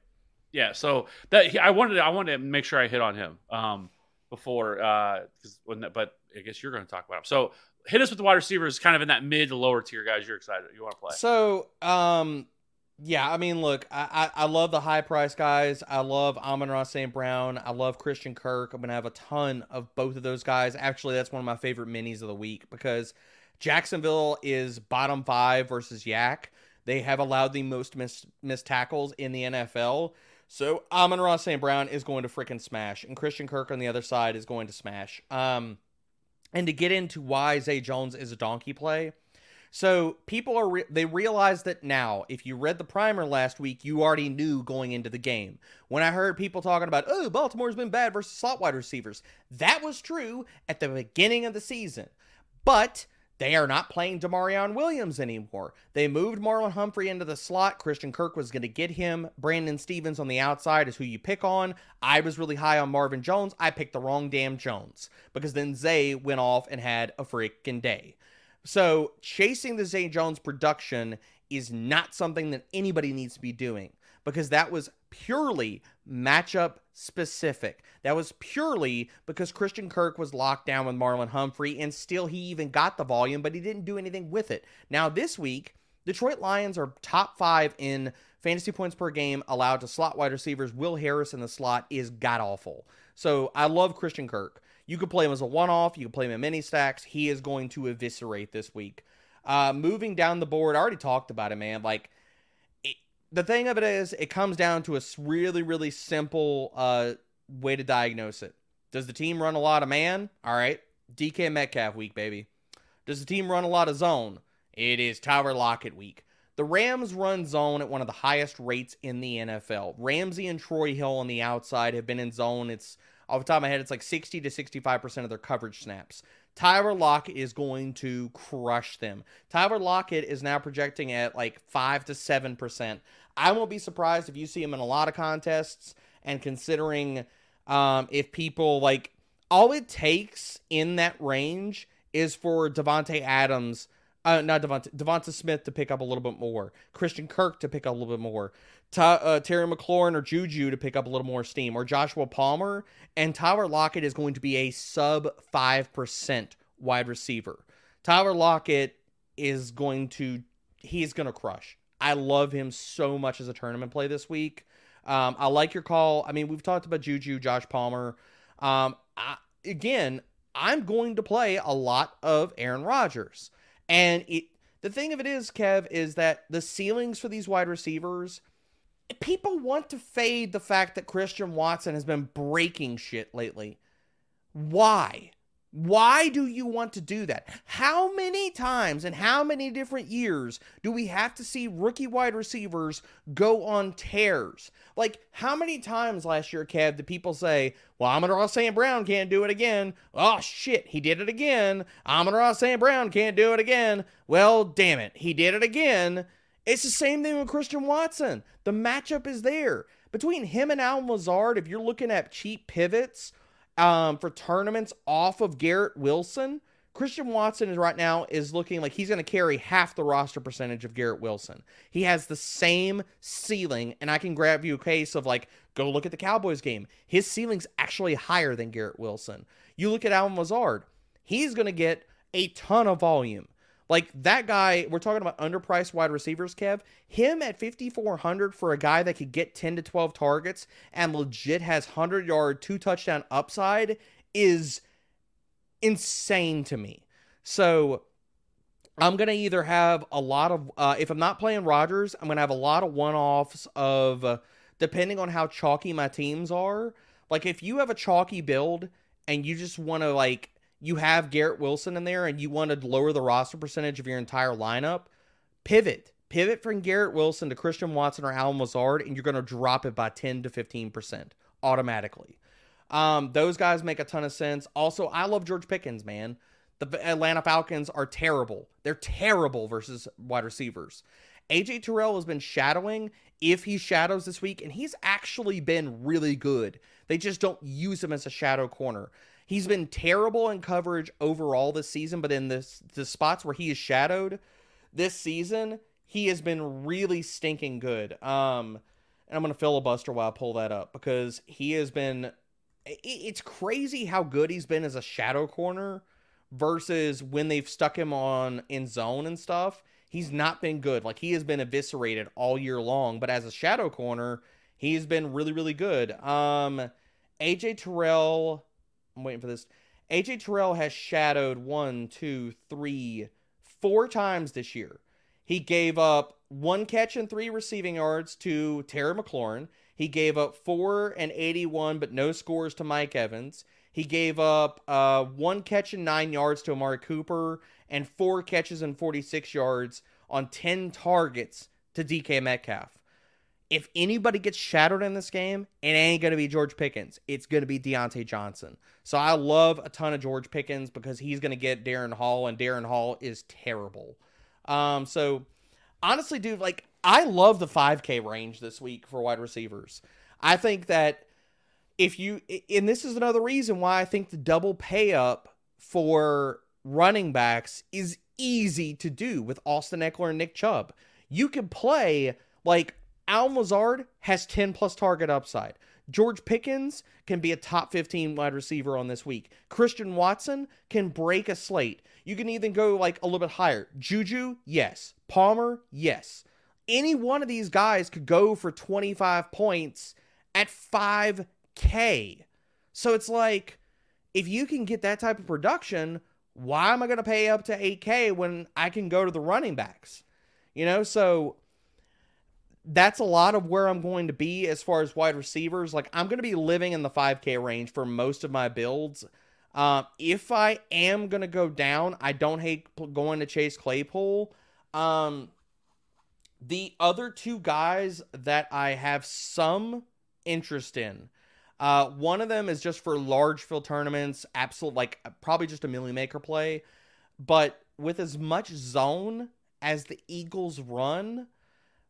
Yeah, so that he- I wanted to, I wanted to make sure I hit on him um, before uh 'cause when that, but I guess you're going to talk about him. So hit us with the wide receivers, kind of in that mid to lower tier guys. You're excited, you want to play? So, um, yeah, I mean, look, I, I, I love the high price guys. I love Amon-Ra St. Brown. I love Christian Kirk. I'm gonna have a ton of both of those guys. Actually, that's one of my favorite minis of the week because Jacksonville is bottom five versus YAC. They have allowed the most missed, missed tackles in the NFL. So Amon-Ra St. Brown is going to freaking smash, and Christian Kirk on the other side is going to smash. Um, and to get into why Zay Jones is a donkey play. So people are re- they realize that now. If you read the primer last week, you already knew going into the game. When I heard people talking about, "Oh, Baltimore's been bad versus slot wide receivers," that was true at the beginning of the season, but they are not playing Damarion Williams anymore. They moved Marlon Humphrey into the slot. Christian Kirk was going to get him. Brandon Stephens on the outside is who you pick on. I was really high on Marvin Jones. I picked the wrong damn Jones because then Zay went off and had a freaking day. So chasing the Zay Jones production is not something that anybody needs to be doing because that was purely matchup specific. That was purely because Christian Kirk was locked down with Marlon Humphrey and still he even got the volume, but he didn't do anything with it. Now this week, Detroit Lions are top five in fantasy points per game allowed to slot wide receivers. Will Harris in the slot is god awful. So I love Christian Kirk. You could play him as a one off, you can play him in mini stacks. He is going to eviscerate this week. Uh, moving down the board, I already talked about it, man. Like, it, the thing of it is, it comes down to a really, really simple uh, way to diagnose it. Does the team run a lot of man? All right. DK Metcalf week, baby. Does the team run a lot of zone? It is Tyler Lockett week. The Rams run zone at one of the highest rates in the NFL. Ramsey and Troy Hill on the outside have been in zone. It's off the top of my head, it's like 60 to 65% of their coverage snaps. Tyler Lockett is going to crush them. Tyler Lockett is now projecting at like 5 to 7%. I won't be surprised if you see him in a lot of contests. And considering um, if people like, all it takes in that range is for Davante Adams, uh, not Devonte DeVonta Smith to pick up a little bit more, Christian Kirk to pick up a little bit more, Uh, Terry McLaurin or Juju to pick up a little more steam, or Joshua Palmer, and Tyler Lockett is going to be a sub 5% wide receiver. Tyler Lockett is going to, he's going to crush. I love him so much as a tournament play this week. Um, I like your call. I mean, we've talked about Juju, Josh Palmer. Um, I, again, I'm going to play a lot of Aaron Rodgers. And it, the thing of it is, Kev, is that the ceilings for these wide receivers, people want to fade the fact that Christian Watson has been breaking shit lately. Why? Why do you want to do that? How many times and how many different years do we have to see rookie wide receivers go on tears? Like, how many times last year, Kev, did people say, well, Amon St. Brown can't do it again? Oh, shit, he did it again. Amon St. Brown can't do it again. Well, damn it, he did it again. It's the same thing with Christian Watson. The matchup is there. Between him and Allen Lazard, if you're looking at cheap pivots, um, for tournaments off of Garrett Wilson. Christian Watson is right now is looking like he's going to carry half the roster percentage of Garrett Wilson. He has the same ceiling, and I can grab you a case of like go look at the Cowboys game. His ceiling's actually higher than Garrett Wilson. You look at Allen Lazard, he's going to get a ton of volume. Like that guy, we're talking about underpriced wide receivers, Kev. Him at 5,400 for a guy that could get 10 to 12 targets and legit has 100 yard, two touchdown upside is insane to me. So I'm going to either have a lot of, uh, if I'm not playing Rodgers, I'm going to have a lot of one offs of, uh, depending on how chalky my teams are. Like if you have a chalky build and you just want to like you have Garrett Wilson in there and you want to lower the roster percentage of your entire lineup, pivot. Pivot from Garrett Wilson to Christian Watson or Allen Lazard, and you're going to drop it by 10 to 15% automatically. Um, those guys make a ton of sense. Also, I love George Pickens, man. The Atlanta Falcons are terrible. They're terrible versus wide receivers. AJ Terrell has been shadowing if he shadows this week, and he's actually been really good. They just don't use him as a shadow corner. He's been terrible in coverage overall this season, but in this the spots where he is shadowed this season, he has been really stinking good. Um, and I'm gonna filibuster while I pull that up because he has been. It's crazy how good he's been as a shadow corner versus when they've stuck him on in zone and stuff. He's not been good. Like he has been eviscerated all year long. But as a shadow corner, he's been really, really good. Um, AJ Terrell I'm waiting for this. AJ Terrell has shadowed one, two, three, four times this year. He gave up one catch and three receiving yards to Terry McLaurin. He gave up four and 81, but no scores to Mike Evans. He gave up uh, one catch and nine yards to Amari Cooper and four catches and 46 yards on 10 targets to DK Metcalf if anybody gets shadowed in this game, it ain't going to be George Pickens. It's going to be Diontae Johnson. So I love a ton of George Pickens because he's going to get Darren Hall, and Darren Hall is terrible. Um, so honestly, dude, like I love the 5K range this week for wide receivers. I think that if you, and this is another reason why I think the double pay up for running backs is easy to do with Austin Ekeler and Nick Chubb. You can play like Al Lazard has 10 plus target upside. George Pickens can be a top 15 wide receiver on this week. Christian Watson can break a slate. You can even go like a little bit higher. Juju, yes. Palmer, yes. Any one of these guys could go for 25 points at 5K. So it's like, if you can get that type of production, why am I going to pay up to 8K when I can go to the running backs? You know, so that's a lot of where I'm going to be as far as wide receivers. Like I'm going to be living in the 5K range for most of my builds. Uh, if I am going to go down, I don't hate going to Chase Claypool. Um, the other two guys that I have some interest in, uh, one of them is just for large field tournaments, absolute like probably just a milli maker play. But with as much zone as the Eagles run,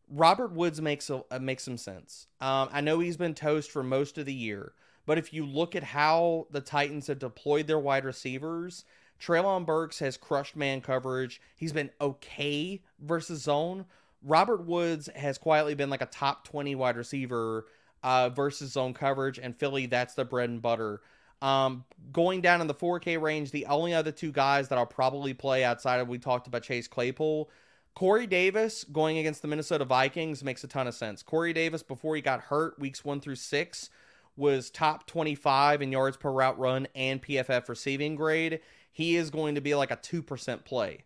Robert Woods makes a, uh, makes some sense. Um, I know he's been toast for most of the year, but if you look at how the Titans have deployed their wide receivers, Treylon Burks has crushed man coverage. He's been okay versus zone. Robert Woods has quietly been like a top 20 wide receiver uh, versus zone coverage, and Philly, that's the bread and butter. Um, going down in the 4K range, the only other two guys that I'll probably play outside of we talked about Chase Claypool. Corey Davis going against the Minnesota Vikings makes a ton of sense. Corey Davis, before he got hurt, weeks one through six, was top 25 in yards per route run and PFF receiving grade. He is going to be like a 2% play.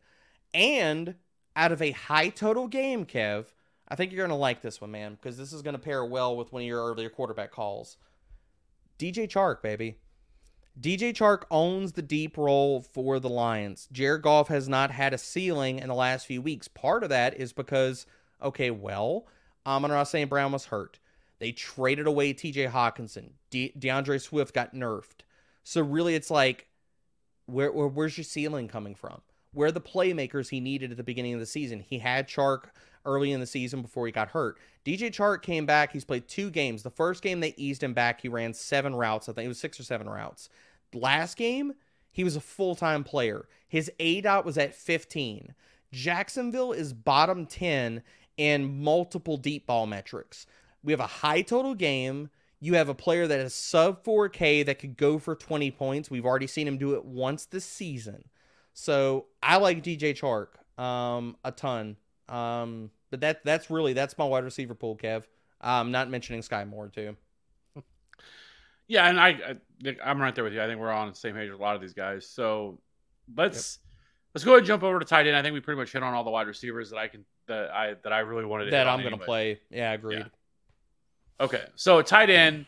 And out of a high total game, Kev, I think you're going to like this one, man, because this is going to pair well with one of your earlier quarterback calls. DJ Chark, baby. DJ Chark owns the deep role for the Lions. Jared Goff has not had a ceiling in the last few weeks. Part of that is because, okay, well, Amon St. Brown was hurt. They traded away TJ Hockenson. De- D'Andre Swift got nerfed. So really, it's like, where, where where's your ceiling coming from? Where are the playmakers he needed at the beginning of the season? He had Chark early in the season before he got hurt. DJ Chark came back. He's played two games. The first game they eased him back. He ran seven routes. I think it was six or seven routes. Last game, he was a full time player. His A dot was at 15. Jacksonville is bottom 10 in multiple deep ball metrics. We have a high total game. You have a player that is sub 4K that could go for 20 points. We've already seen him do it once this season. So I like DJ Chark um, a ton. Um, but that that's really that's my wide receiver pool, Kev. Um, not mentioning Skyy Moore too. Yeah, and I, I I'm right there with you. I think we're on the same page with a lot of these guys. So let's let's go ahead and jump over to tight end. I think we pretty much hit on all the wide receivers that I can that I that I really wanted to That I'm gonna anyway. play. Yeah, agreed. Yeah. Okay, so tight end,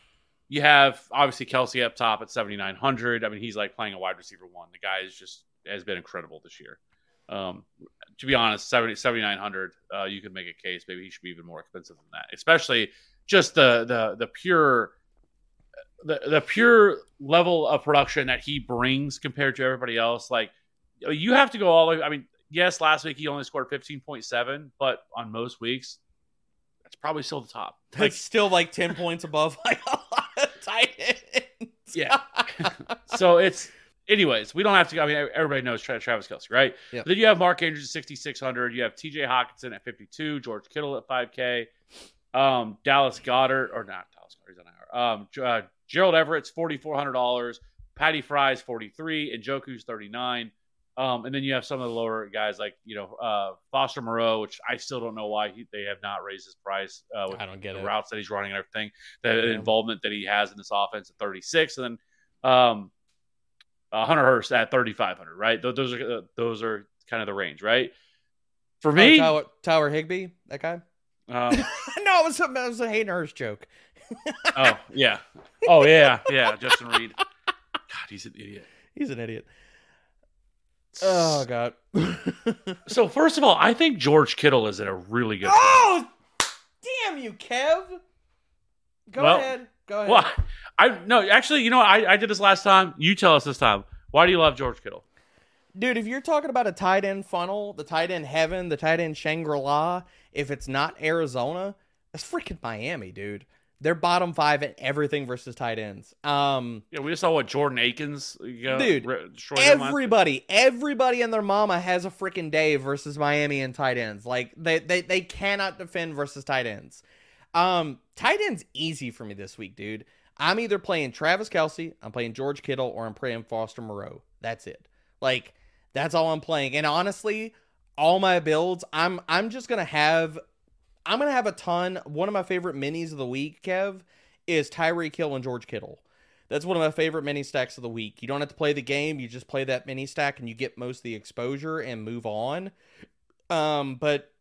you have obviously Kelce up top at 7,900. I mean, he's like playing a wide receiver one. The guy is just has been incredible this year. Um, to be honest, 70, 7,900, uh, you could make a case. Maybe he should be even more expensive than that, especially just the the the pure the the pure level of production that he brings compared to everybody else. Like you have to go all the way. I mean, yes, last week he only scored 15.7, but on most weeks, that's probably still the top. That's Like still like 10 points above like a lot of tight ends. Yeah. so it's anyways, we don't have to I mean everybody knows Tra- Travis Kelce, right? Yep. Then you have Mark Andrews at 6600, you have TJ Hockenson at 52, George Kittle at 5k, um Dallas Goedert or not Dallas Goedert, he's on IR. Um uh, Gerald Everett's $4400, Patty Fry's 43 and Njoku's 39. Um, and then you have some of the lower guys like you know uh, Foster Moreau, which I still don't know why he, they have not raised his price uh, with I don't get the it. routes that he's running and everything, the Yeah. involvement that he has in this offense at 36, and then um, uh, Hunter Hurst at 3,500. Right, Th- those are uh, those are kind of the range, right? For Oh, me, Tower, Tower Higby, that guy? um, no, it was, a, it was a Hayden Hurst joke. oh yeah, oh yeah, yeah, Justin Reed. God, he's an idiot. He's an idiot. Oh, God. So first of all, I think George Kittle is in a really good. oh, damn you, Kev. Go Well, ahead. Go ahead. Well, I no, actually, you know. I I did this last time. You tell us this time. Why do you love George Kittle? Dude, if you're talking about a tight end funnel, the tight end heaven, the tight end Shangri La, if it's not Arizona, it's freaking Miami, dude. They're bottom five at everything versus tight ends. Um, Yeah, we just saw what Jordan Akins, you Dude, re- destroyed him last- everybody, everybody and their mama has a freaking day versus Miami and tight ends. Like they, they, they cannot defend versus tight ends. Um, tight ends easy for me this week, dude. I'm either playing Travis Kelce, I'm playing George Kittle, or I'm playing Foster Moreau. That's it. Like that's all I'm playing. And honestly, all my builds, I'm I'm just gonna have I'm gonna have a ton. One of my favorite minis of the week, Kev, is Tyreek Hill and George Kittle. That's one of my favorite mini stacks of the week. You don't have to play the game; you just play that mini stack, and you get most of the exposure and move on. Um, but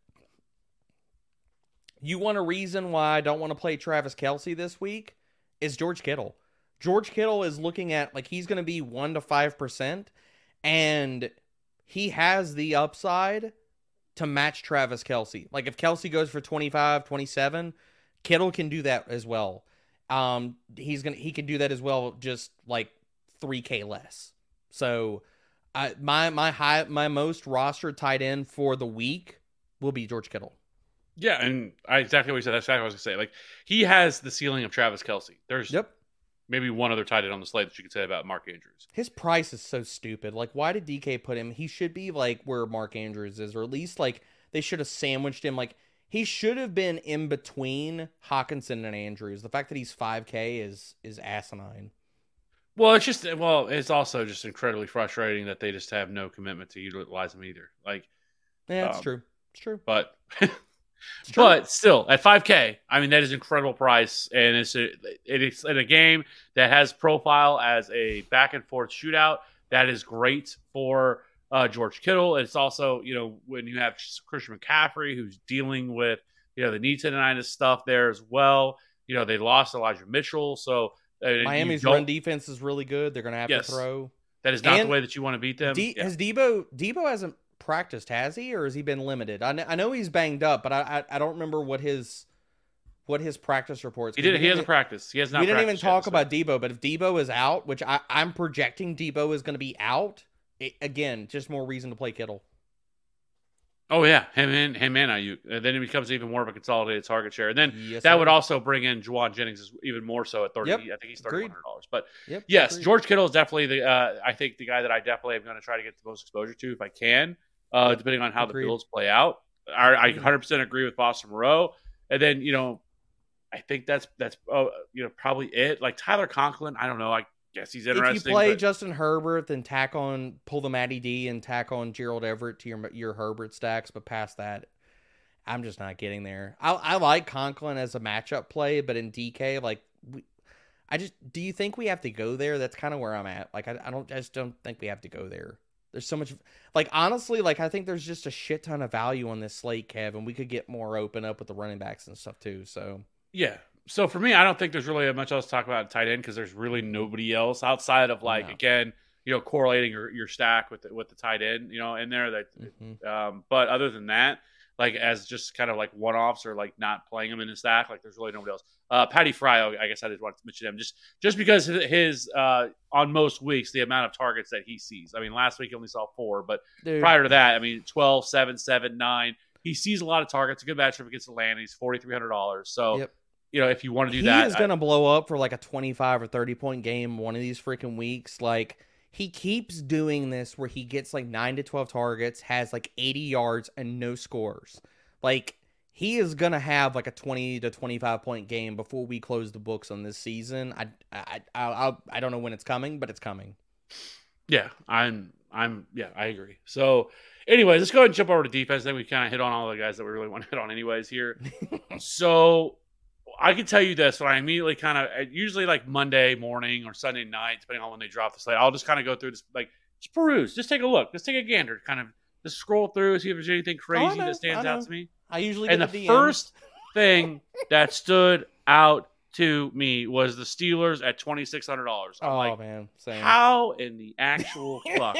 you want a reason why I don't want to play Travis Kelce this week is George Kittle. George Kittle is looking at like he's going to be one to five percent, and he has the upside to match Travis Kelce. Like if Kelce goes for 25, 27, Kittle can do that as well. Um, he's gonna he can do that as well, just like 3k less. So, I my my high my most rostered tight end for the week will be George Kittle. Yeah, and I exactly what you said. That's exactly what I was gonna say. Like he has the ceiling of Travis Kelce. There's Yep. maybe one other tight end on the slate that you could say about Mark Andrews. His price is so stupid. Like, why did DK put him? He should be like where Mark Andrews is, or at least like they should have sandwiched him. Like he should have been in between Hockenson and Andrews. The fact that he's 5K is is asinine. Well, it's just well, it's also just incredibly frustrating that they just have no commitment to utilize him either. Like, Yeah, it's Um, true. It's true. but. but still at 5K, I mean that is incredible price, and it's a, it is in a game that has profile as a back and forth shootout. That is great for uh, George Kittle. It's also you know when you have Christian McCaffrey who's dealing with you know the knee tendonitis stuff there as well. You know they lost Elijah Mitchell, so uh, Miami's run defense is really good. They're gonna have Yes. to throw. That is not and the way that you want to beat them. D- Yeah. Has Deebo Deebo hasn't practiced, has he, or has he been limited? I, kn- I know he's banged up, but I, I I don't remember what his what his practice reports. He did. He hasn't even- practiced. He has not. we didn't even practiced yet, talk so- about Deebo, but if Deebo is out, which I, I'm projecting Deebo is going to be out, it, again, just more reason to play Kittle. Oh yeah, him and him and Aiyuk. And then it becomes even more of a consolidated target share. And then Yes, that sir. would also bring in Jauan Jennings even more so at thirty. Yep. I think he's thirty one hundred dollars. But Yep, yes, agreed. George Kittle is definitely the. Uh, I think the guy that I definitely am going to try to get the most exposure to if I can, uh, depending on how Agreed. the Bills play out. I, I 100% agree with Foster Moreau. And then you know, I think that's that's uh, you know probably it. Like Tyler Conklin, I don't know. I guess he's interesting. If you play but- Justin Herbert, then tack on pull the Matty D and tack on Gerald Everett to your your Herbert stacks. But past that, I'm just not getting there. I, I like Conklin as a matchup play, but in DK, like we, I just do you think we have to go there? That's kind of where I'm at. Like I, I don't I just don't think we have to go there. There's so much like honestly, like I think there's just a shit ton of value on this slate, Kev, and we could get more open up with the running backs and stuff too. So Yeah. So for me, I don't think there's really much else to talk about in tight end because there's really nobody else outside of like No. again, you know, correlating your, your stack with the, with the tight end, you know, in there. That, mhm. um, but other than that, like as just kind of like one offs or like not playing him in the stack, like there's really nobody else. Uh, Patty Fry, I guess I just wanted to mention him just just because his uh, on most weeks the amount of targets that he sees. I mean, last week he only saw four, but Dude, prior to that, I mean, 12, 7, 7, 9. He sees a lot of targets. A good matchup against Atlanta. He's forty three hundred dollars. So Yep. you know, if you want to do that, he that, is I- going to blow up for like a 25 or 30 point game one of these freaking weeks. Like he keeps doing this where he gets like 9 to 12 targets, has like 80 yards and no scores. Like he is going to have like a 20 to 25 point game before we close the books on this season. I I I I, I don't know when it's coming, but it's coming. Yeah, I'm I'm yeah, I agree. So anyways, let's go ahead and jump over to defense. Then we kind of hit on all the guys that we really want to hit on anyways here. so I can tell you this when I immediately kind of uh, usually like Monday morning or Sunday night, depending on when they drop the slate, I'll just kind of go through this like just peruse, just take a look, just take a gander, kind of just scroll through, see if there's anything oh, crazy know, that stands out to me. I usually And the a first thing that stood out to me was the Steelers at twenty six hundred dollars. Oh like, man, same. how in the actual fuck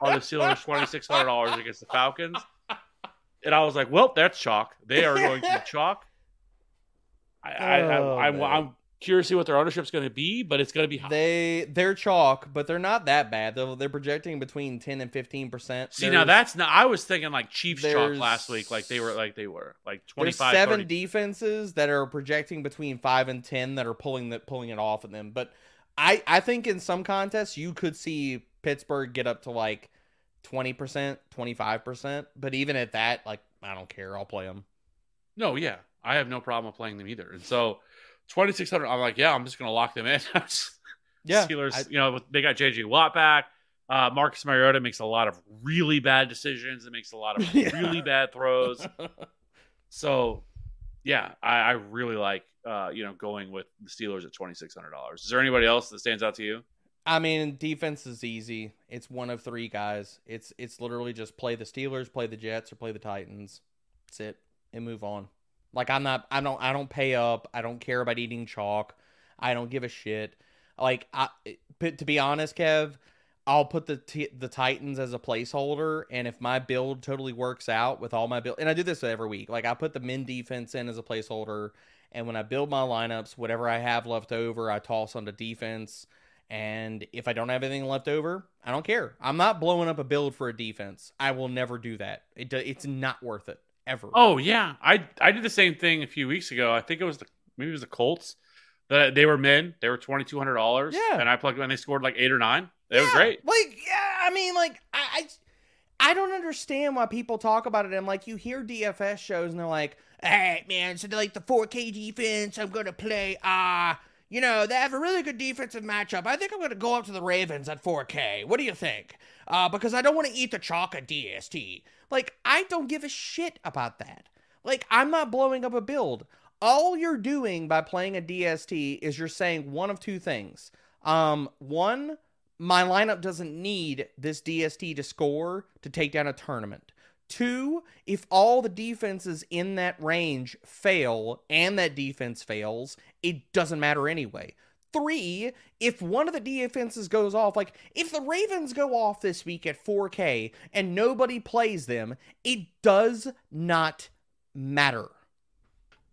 are the Steelers twenty six hundred dollars against the Falcons? And I was like, well, that's chalk. They are going to be chalk. I, I, Oh, I, I'm. I'm curious to see what their ownership's going to be, but it's going to be high. They they're chalk, but they're not that bad. They're, they're projecting between 10 and 15 percent. See, now that's not. I was thinking like Chiefs chalk last week, like they were, like they were, like twenty There's five. seven defenses that are projecting between five and ten that are pulling that pulling it off of them. But I I think in some contests you could see Pittsburgh get up to like twenty percent, twenty five percent. But even at that, like I don't care. I'll play them. No, yeah, I have no problem playing them either. And so twenty six hundred, I'm like, yeah, I'm just going to lock them in. Yeah, Steelers, I- you know, they got JJ Watt back. Uh, Marcus Mariota makes a lot of really bad decisions and makes a lot of Yeah. really bad throws. So, yeah, I, I really like, uh, you know, going with the Steelers at twenty six hundred dollars. Is there anybody else that stands out to you? I mean, defense is easy. It's one of three guys. It's it's literally just play the Steelers, play the Jets, or play the Titans. That's it, and move on. Like I'm not, I don't, I don't pay up. I don't care about eating chalk. I don't give a shit. Like I, to be honest, Kev, I'll put the t- the Titans as a placeholder, and if my build totally works out with all my build, and I do this every week. Like I put the min defense in as a placeholder, and when I build my lineups, whatever I have left over, I toss onto defense. And if I don't have anything left over, I don't care. I'm not blowing up a build for a defense. I will never do that. It do, it's not worth it ever. Oh yeah, I I did the same thing a few weeks ago. I think it was the maybe it was the Colts. That they were men. They were twenty two hundred dollars. Yeah. and I plugged them and they scored like eight or nine. It was great. Like, yeah, I mean, like, I, I don't understand why people talk about it. And like you hear DFS shows and they're like, "Hey man, so like the 4K defense, I'm gonna play. Uh, you know, they have a really good defensive matchup. I think I'm gonna go up to the Ravens at 4K. What do you think? Uh, because I don't want to eat the chalk at DST. Like I don't give a shit about that. Like I'm not blowing up a build. All you're doing by playing a DST is you're saying one of two things. Um, one, my lineup doesn't need this DST to score to take down a tournament. Two, if all the defenses in that range fail and that defense fails, it doesn't matter anyway. Three, if one of the defenses goes off, like if the Ravens go off this week at 4K and nobody plays them, it does not matter.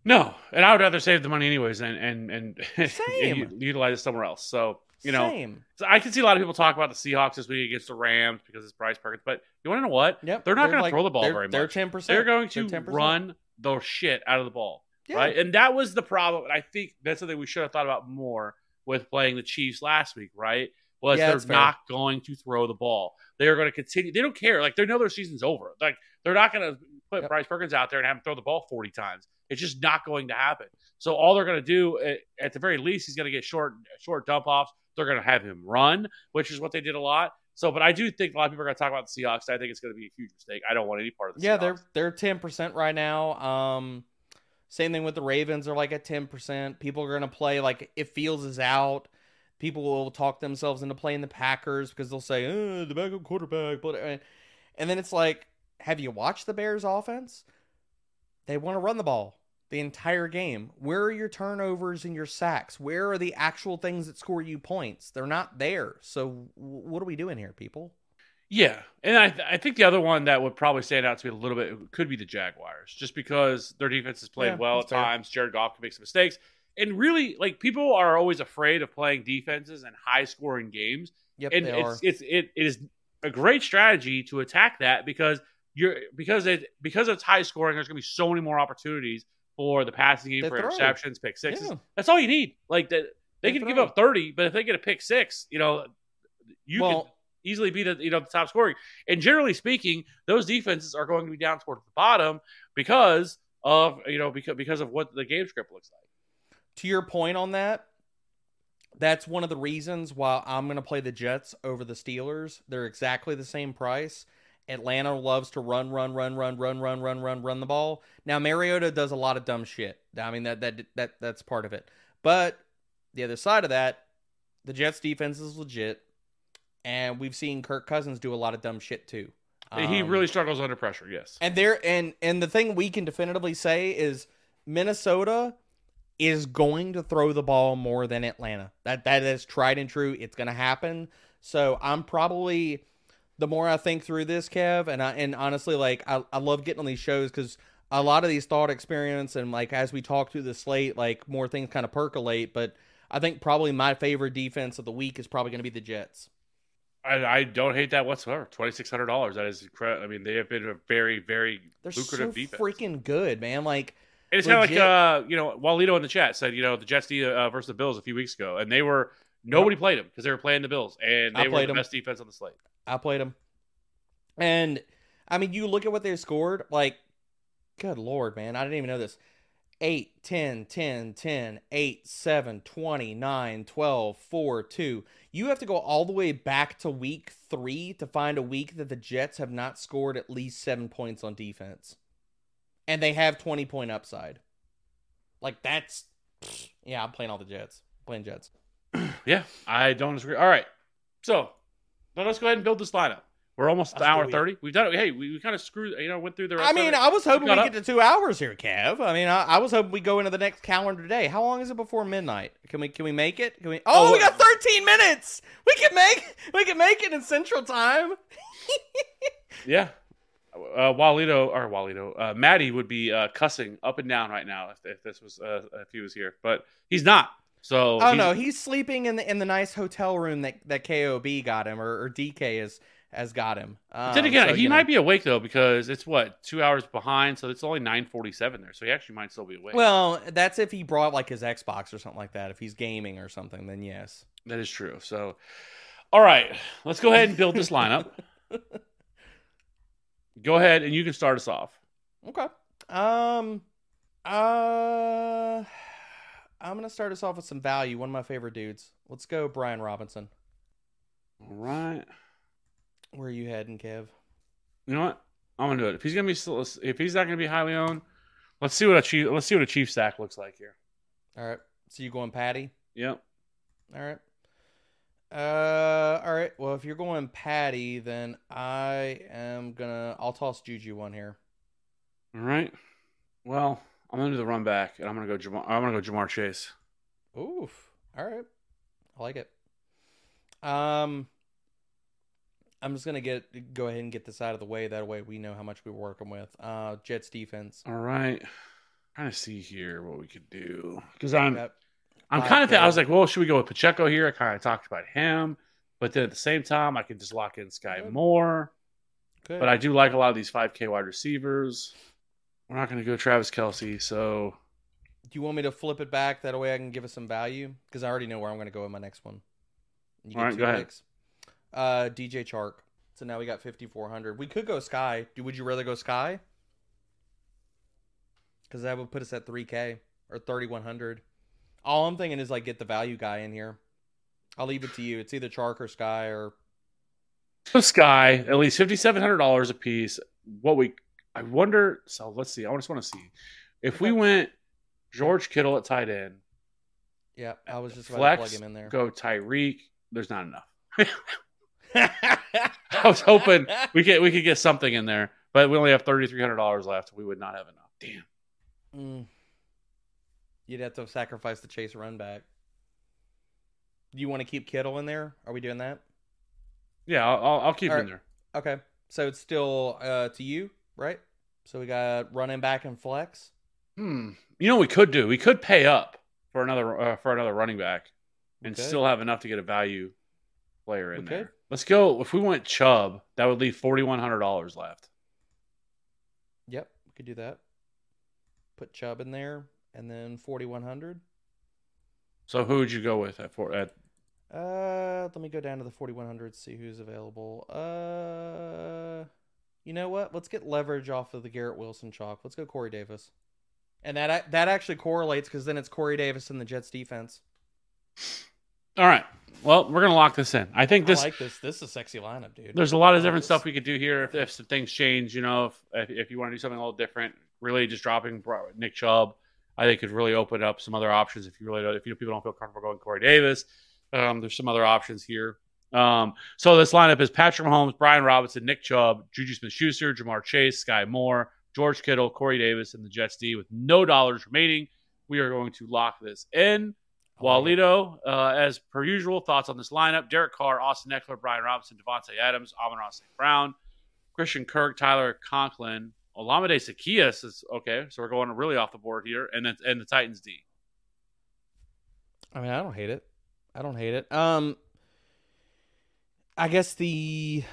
No, and I would rather save the money anyways and and and, and utilize it somewhere else. So you know, Same. so I can see a lot of people talk about the Seahawks this week against the Rams because it's Bryce Perkins. But you want to know what? Yep. They're not going to throw the ball they're- very They're ten percent. They're going to 10%. run the shit out of the ball, Yeah. right? And that was the problem. And I think that's something we should have thought about more with playing the Chiefs last week, right? Was Yeah, they're that's fair. not going to throw the ball. They are going to continue. They don't care. Like they know their season's over. Like they're not going to put Yep. Bryce Perkins out there and have him throw the ball forty times. It's just not going to happen. So all they're going to do, at, at the very least, he's going to get short short dump offs. They're going to have him run, which is what they did a lot. So, but I do think a lot of people are going to talk about the Seahawks. I think it's going to be a huge mistake. I don't want any part of the Yeah, Seahawks. they're they're ten percent right now. Um, same thing with the Ravens. They're like at ten percent. People are gonna play like if Fields is out. People will talk themselves into playing the Packers because they'll say, "Oh, the backup quarterback." But and then it's like, have you watched the Bears' offense? They want to run the ball the entire game. Where are your turnovers and your sacks? Where are the actual things that score you points? They're not there. So w- what are we doing here, people? Yeah, and I, I think the other one that would probably stand out to me a little bit could be the Jaguars, just because their defense has played Yeah, well at fair. times. Jared Goff can make some mistakes, and really, like people are always afraid of playing defenses and high scoring games, Yep, and they are. it's it's it, it is a great strategy to attack that because you're because it because it's high scoring. There's going to be so many more opportunities for the passing game They for throw. interceptions, pick sixes. Yeah. That's all you need. Like that, they, They can give up thirty, but if they get a pick six, you know, you can easily be the you know the top scoring. And generally speaking, those defenses are going to be down towards the bottom because of you know because because of what the game script looks like. to your point on that, that's one of the reasons why I'm going to play the Jets over the Steelers. They're exactly the same price. Atlanta loves to run, run, run, run, run, run, run, run, run the ball. Now Mariota does a lot of dumb shit. I mean that that that that's part of it. But the other side of that, the Jets defense is legit, and we've seen Kirk Cousins do a lot of dumb shit too. he Um, really struggles under pressure. Yes. and there and and the thing we can definitively say is Minnesota is going to throw the ball more than Atlanta. That that is tried and true. It's going to happen. So I'm probably the more I think through this, Kev, and I and honestly, like I, I love getting on these shows because a lot of these thought experience and like as we talk through the slate, like more things kind of percolate. But I think probably my favorite defense of the week is probably going to be the Jets. I, I don't hate that whatsoever. Twenty six hundred dollars. That is incredible. I mean, they have been a very very They're lucrative so defense. freaking good, man. Like it's kind of like uh, you know, Walito in the chat said, you know, the Jets uh, versus the Bills a few weeks ago, and they were nobody played them because they were playing the Bills, and they were played the 'em. best defense on the slate. I played them. And I mean, you look at what they scored, like, good lord, man. I didn't even know this. 8, 10, 10, 10, 8, 7, 20, 9, 12, 4, 2. You have to go all the way back to week three to find a week that the Jets have not scored at least seven points on defense. And they have 20 point upside. Like, that's. Yeah, I'm playing all the Jets. playing Jets. Yeah, I don't disagree. All right, so let us go ahead and build this lineup. We're almost an hour thirty. We've done it. Hey, we, we kind of screwed. You know, went through the. I mean. I was hoping we get to two hours here, Kev. I mean, I, I was hoping we go into the next calendar day. How long is it before midnight? Can we can we make it? Can we? Oh, Oh, we got thirteen minutes. We can make we can make it in Central Time. yeah. Uh, Walito or Walito, uh, Maddie would be uh, cussing up and down right now if, if this was uh, if he was here, but he's not. So Oh he's- no, he's sleeping in the in the nice hotel room that that Kob got him or, or DK has has got him. Um, Then again, so, he you know. might be awake though because it's what two hours behind, so it's only nine forty-seven there. So he actually might still be awake. Well, that's if he brought like his Xbox or something like that. If he's gaming or something, then yes. that is true. So, all right, let's go ahead and build this lineup. Go ahead and you can start us off. Okay. Um. Uh. I'm gonna start us off with some value. One of my favorite dudes. Let's go, Brian Robinson. All right. Where are you heading, Kev? You know what? I'm gonna do it. If he's gonna be still- if he's not gonna be highly owned, let's see what a chief let's see what a chief stack looks like here. All right. So you going Patty? Yep. All right. Uh. All right. Well, if you're going Patty, then I am gonna. I'll toss Juju one here. All right. Well, I'm gonna do the run back, and I'm gonna go. Ja'Marr, I'm gonna go Ja'Marr Chase. Oof. All right. I like it. Um. I'm just gonna get go ahead and get this out of the way. That way we know how much we're working with. Uh, Jets defense. All right. Trying to see here what we could do because I'm Yep. I'm kind of. Th- I was like, well, should we go with Pacheco here? I kind of talked about him, but then at the same time, I could just lock in Sky Good. Moore. Good. But I do like a lot of these 5K wide receivers. We're not going to go Travis Kelce, so Do you want me to flip it back? That way I can give us some value because I already know where I'm going to go in my next one. You All right, go ahead. Uh, DJ Chark. So now we got 5400. We could go Skyy. Do would you rather go Skyy? Because that would put us at 3K or 3100. All I'm thinking is like get the value guy in here. I'll leave it to you. It's either Chark or Skyy or So Skyy, at least fifty seven hundred dollars a piece. What we I wonder so let's see. I just want to see. If we went George Kittle at tight end, yeah. I was just about flex, to plug him in there. go Tyreek, there's not enough. I was hoping we could we could get something in there, but we only have thirty three hundred dollars left. We would not have enough. Damn. Mm. You'd have to sacrifice the chase run back. Do you want to keep Kittle in there? Are we doing that? Yeah, I'll, I'll- I'll keep All him right. there. Okay. So it's still uh, to you, right? So we got running back and flex. Hmm. You know what we could do? We could pay up for another uh, for another running back and could. still have enough to get a value player in We there. Let's go. If we went Chubb, that would leave forty one hundred dollars left. Yep, we could do that. Put Chubb in there, and then forty one hundred. So who would you go with at for at? Uh, let me go down to the forty one hundred. See who's available. Uh, you know what? Let's get leverage off of the Garrett Wilson chalk. Let's go Corey Davis, and that that actually correlates because then it's Corey Davis and the Jets defense. All right. Well, we're gonna lock this in. I think this. I like this. This is a sexy lineup, dude. there's a lot of different this. stuff we could do here if, if some things change. You know, if if, if you want to do something a little different, really just dropping Nick Chubb, I think could really open up some other options. If you really don't, if you people don't feel comfortable going Corey Davis, um, there's some other options here. Um, so this lineup is Patrick Mahomes, Brian Robinson, Nick Chubb, Juju Smith-Schuster, Ja'Marr Chase, Skyy Moore, George Kittle, Corey Davis, and the Jets D with no dollars remaining. We are going to lock this in. I like it. Walito, uh, as per usual, thoughts on this lineup: Derek Carr, Austin Ekeler, Brian Robinson, Davante Adams, Amon-Ra St. Brown, Christian Kirk, Tyler Conklin, Olamide Zaccheaus is okay. So we're going really off the board here, and then and the Titans D. I mean, I don't hate it. I don't hate it. Um, I guess the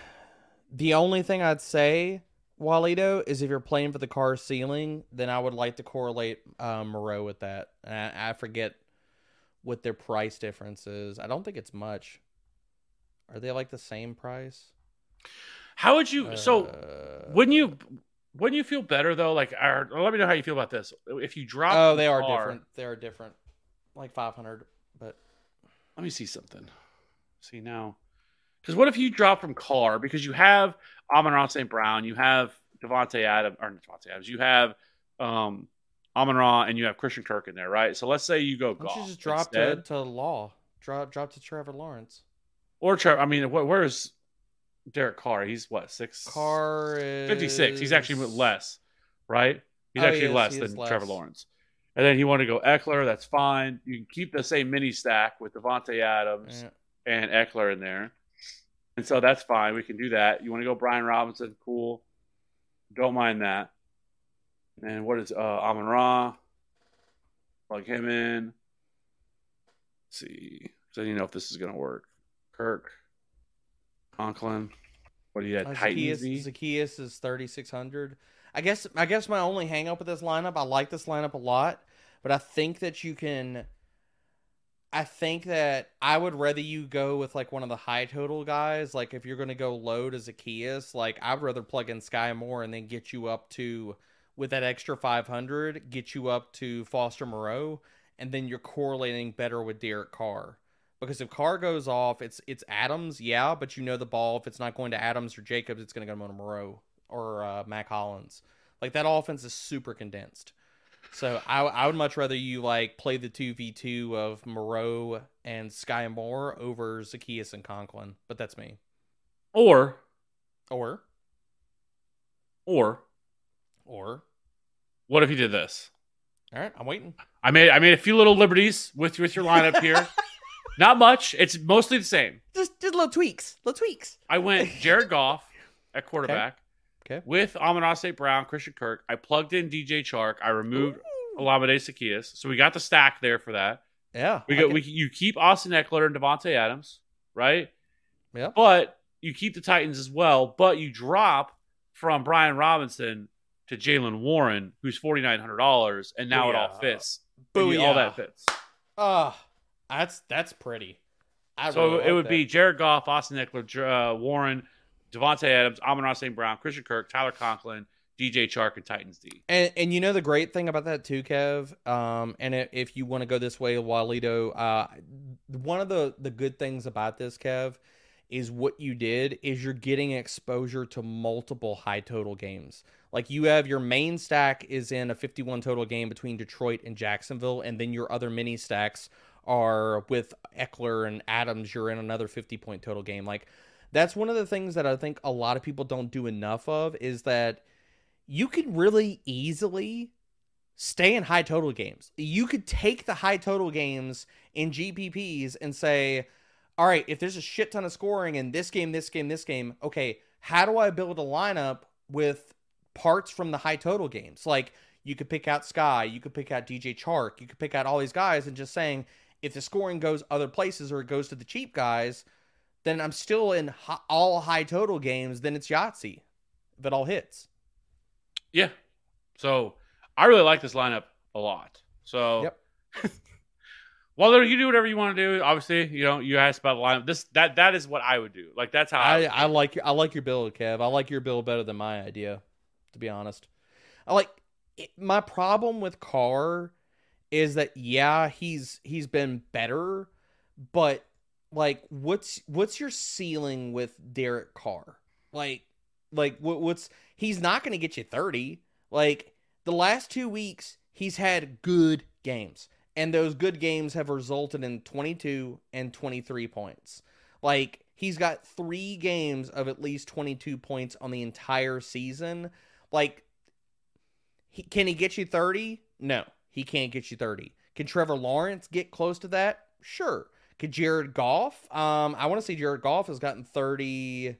the only thing I'd say, Walito, is if you're playing for the car ceiling, then I would like to correlate um, Moreau with that. I, I forget what their price difference is. I don't think it's much. Are they like the same price? How would you? so Uh, wouldn't you? Wouldn't you feel better though? Like, or, let me know how you feel about this. If you drop, Oh, they are Carr- different. They are different. Like five hundred, but Let me see something. See now, because what if you drop from Carr because you have Amon-Ra St. Brown, you have Davante Adams or not Davante Adams, you have um Amon-Ra and you have Christian Kirk in there, right? So let's say you go why don't you just drop to, to Law? Drop drop to Trevor Lawrence. or Trevor. I mean, wh- where's Derek Carr? He's what six? Carr is fifty six. He's actually less, right? He's Oh, he actually is, less he than is Trevor. Lawrence. And then you want to go Ekeler, that's fine. You can keep the same mini stack with Davante Adams. Yeah. and Ekeler in there. And so that's fine. We can do that. You want to go Brian Robinson? Cool. Don't mind that. And what is uh Amon-Ra? Plug him in. Let's see. So you know if this is gonna work. Kirk. Conklin. What do you Uh, have? Zaccheaus, Zaccheaus is thirty six hundred. I guess I guess my only hang up with this lineup, I like this lineup a lot, but I think that you can I think that I would rather you go with like one of the high total guys. Like if you're going to go low to Zaccheaus, like I'd rather plug in Skyy Moore and then get you up to with that extra 500, get you up to Foster Moreau, and then you're correlating better with Derek Carr. Because if Carr goes off, it's it's Adams, yeah, but you know the ball. If it's not going to Adams or Jacobs, it's going to go to Moreau or uh, Mack Hollins. Like that offense is super condensed. So I, I would much rather you like play the two v two of Moreau and Skyy Moore over Zaccheaus and Conklin. But that's me. Or Or or or what if you did this? all right, I'm waiting. I made I made a few little liberties with with your lineup here. Not much. It's mostly the same. Just just little tweaks, little tweaks. I went Jared Goff at quarterback. Okay. With Amon St. Brown, Christian Kirk. I plugged in DJ Chark. I removed Olamide Zaccheaus. So we got the stack there for that. Yeah, We I go. can- We you keep Austin Ekeler and Davante Adams, right? Yeah. But you keep the Titans as well. But you drop from Brian Robinson to Jaylen Warren, who's forty nine hundred dollars, and now it all fits. And All that fits. Ah, that's that's pretty. I So really it would that. be Jared Goff, Austin Ekeler, uh, Warren, Davante Adams, Amon-Ra St. Brown, Christian Kirk, Tyler Conklin, DJ Chark, and Titans D. And and you know the great thing about that too, Kev. Um, and i- if you want to go this way, Walito, uh, one of the the good things about this, Kev, is what you did is you're getting exposure to multiple high total games. Like you have your main stack is in a 51 total game between Detroit and Jacksonville, and then your other mini stacks are with Ekeler and Adams. You're in another 50 point total game. Like that's one of the things that I think a lot of people don't do enough of is that you can really easily stay in high total games. You could take the high total games in GPPs and say, all right, if there's a shit ton of scoring in this game, this game, this game, okay, how do I build a lineup with parts from the high total games? Like you could pick out Skyy, you could pick out DJ Chark, you could pick out all these guys and just saying, if the scoring goes other places or it goes to the cheap guys, then I'm still in hi- all high total games, then it's Yahtzee if it all hits. Yeah. So I really like this lineup a lot. So Yep. Well, you do whatever you want to do. Obviously, you know you asked about the lineup. This that that is what I would do. Like that's how I, I, I like your I like your build, Kev. I like your build better than my idea, to be honest. I like it, my problem with Carr is that yeah, he's he's been better, but like what's what's your ceiling with Derek Carr? Like like what, what's he's not going to get you 30. Like the last 2 weeks he's had good games and those good games have resulted in 22 and 23 points. Like he's got 3 games of at least 22 points on the entire season. Like he, can he get you 30? No, he can't get you 30. Can Trevor Lawrence get close to that? Sure. Jared Goff? Um, I want to see Jared Goff has gotten 30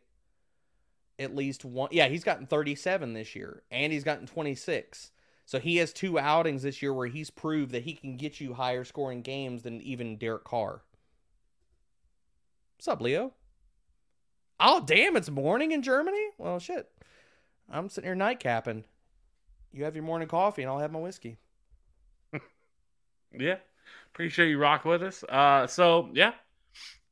at least one. Yeah, he's gotten 37 this year, and he's gotten 26. So he has two outings this year where he's proved that he can get you higher scoring games than even Derek Carr. What's up, Leo? Oh, damn, it's morning in Germany? Well, shit. I'm sitting here nightcapping. You have your morning coffee, and I'll have my whiskey. Yeah. Appreciate you rock with us. Uh, so yeah,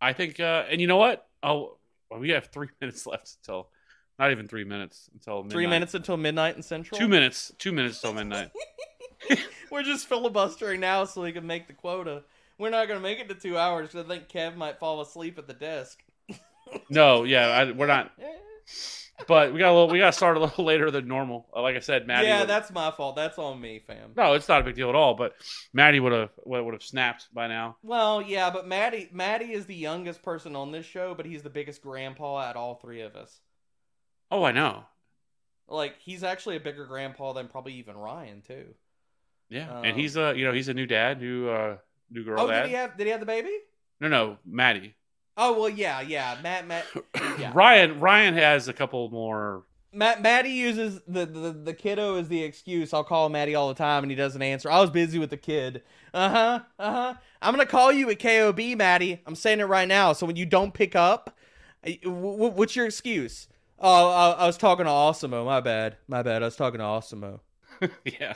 I think, uh, and you know what? Oh, well, we have three minutes left until, not even three minutes until midnight. Three minutes until midnight in Central. Two minutes. Two minutes till midnight. We're just filibustering now so we can make the quota. We're not going to make it to two hours because I think Kev might fall asleep at the desk. No, yeah, I, we're not. But we got a little. We got to start a little later than normal. Uh, Like I said, Maddie. yeah, that's my fault. That's on me, fam. no, it's not a big deal at all. But Maddie would have would have snapped by now. Well, yeah, but Maddie, Maddie is the youngest person on this show, but he's the biggest grandpa at all three of us. Oh, I know. Like he's actually a bigger grandpa than probably even Ryan too. Yeah, Um, and he's a you know he's a new dad, new uh new girl oh, dad. did he have? Did he have the baby? No, no, Maddie. Oh well, yeah, yeah. Matt, Matt, yeah. Ryan Ryan has a couple more. Matt, Maddie uses the, the the kiddo as the excuse. I'll call Maddie all the time, and he doesn't answer. I was busy with the kid. Uh huh. Uh huh. I'm gonna call you at KOB, Maddie. I'm saying it right now. So when you don't pick up, w- w- what's your excuse? Oh, I, I was talking to Osimo. My bad. My bad. I was talking to Osimo. yeah.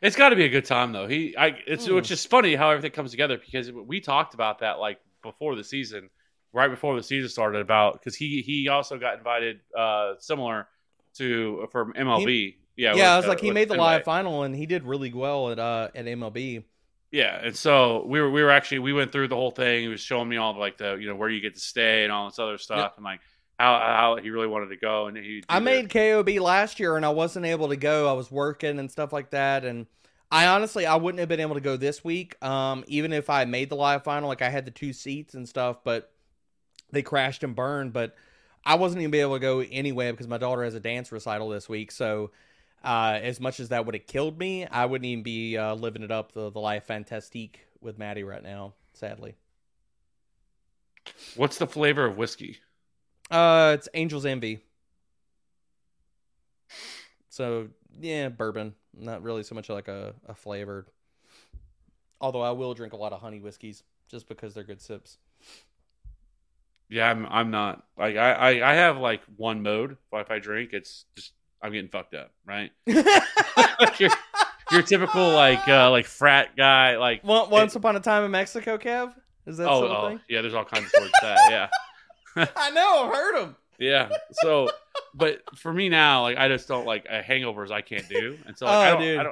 it's got to be a good time though. He, I, it's Mm. which is funny how everything comes together because we talked about that like before the season, right before the season started about because he he also got invited uh similar to from MLB. yeah, yeah, I with, was like, uh, he made the live final, and he did really well at uh at MLB. Yeah, and so we were we were actually we went through the whole thing. He was showing me all like the you know where you get to stay and all this other stuff, and like how how he really wanted to go. And he I made. KOB last year, and I wasn't able to go. I was working and stuff like that, and I honestly I wouldn't have been able to go this week, um, even if I made the live final. Like I had the two seats and stuff, but they crashed and burned. But I wasn't even be able to go anyway because my daughter has a dance recital this week. So uh, as much as that would have killed me, I wouldn't even be uh, living it up the the life fantastique with Maddie right now. Sadly, What's the flavor of whiskey? uh, it's Angel's Envy. So yeah, bourbon. Not really so much like a, a flavored. Although I will drink a lot of honey whiskeys just because they're good sips. Yeah, I'm I'm not like I I, I have like one mode. If I drink, it's just I'm getting fucked up, right? your, your typical like uh like frat guy, like Once once upon a time in Mexico, Kev. Is that oh, oh yeah, there's all kinds of words that, yeah. I know. I've heard them. Yeah. So, but for me now, like I just don't like uh, hangovers. I can't do, and so like, Oh, I don't, dude. I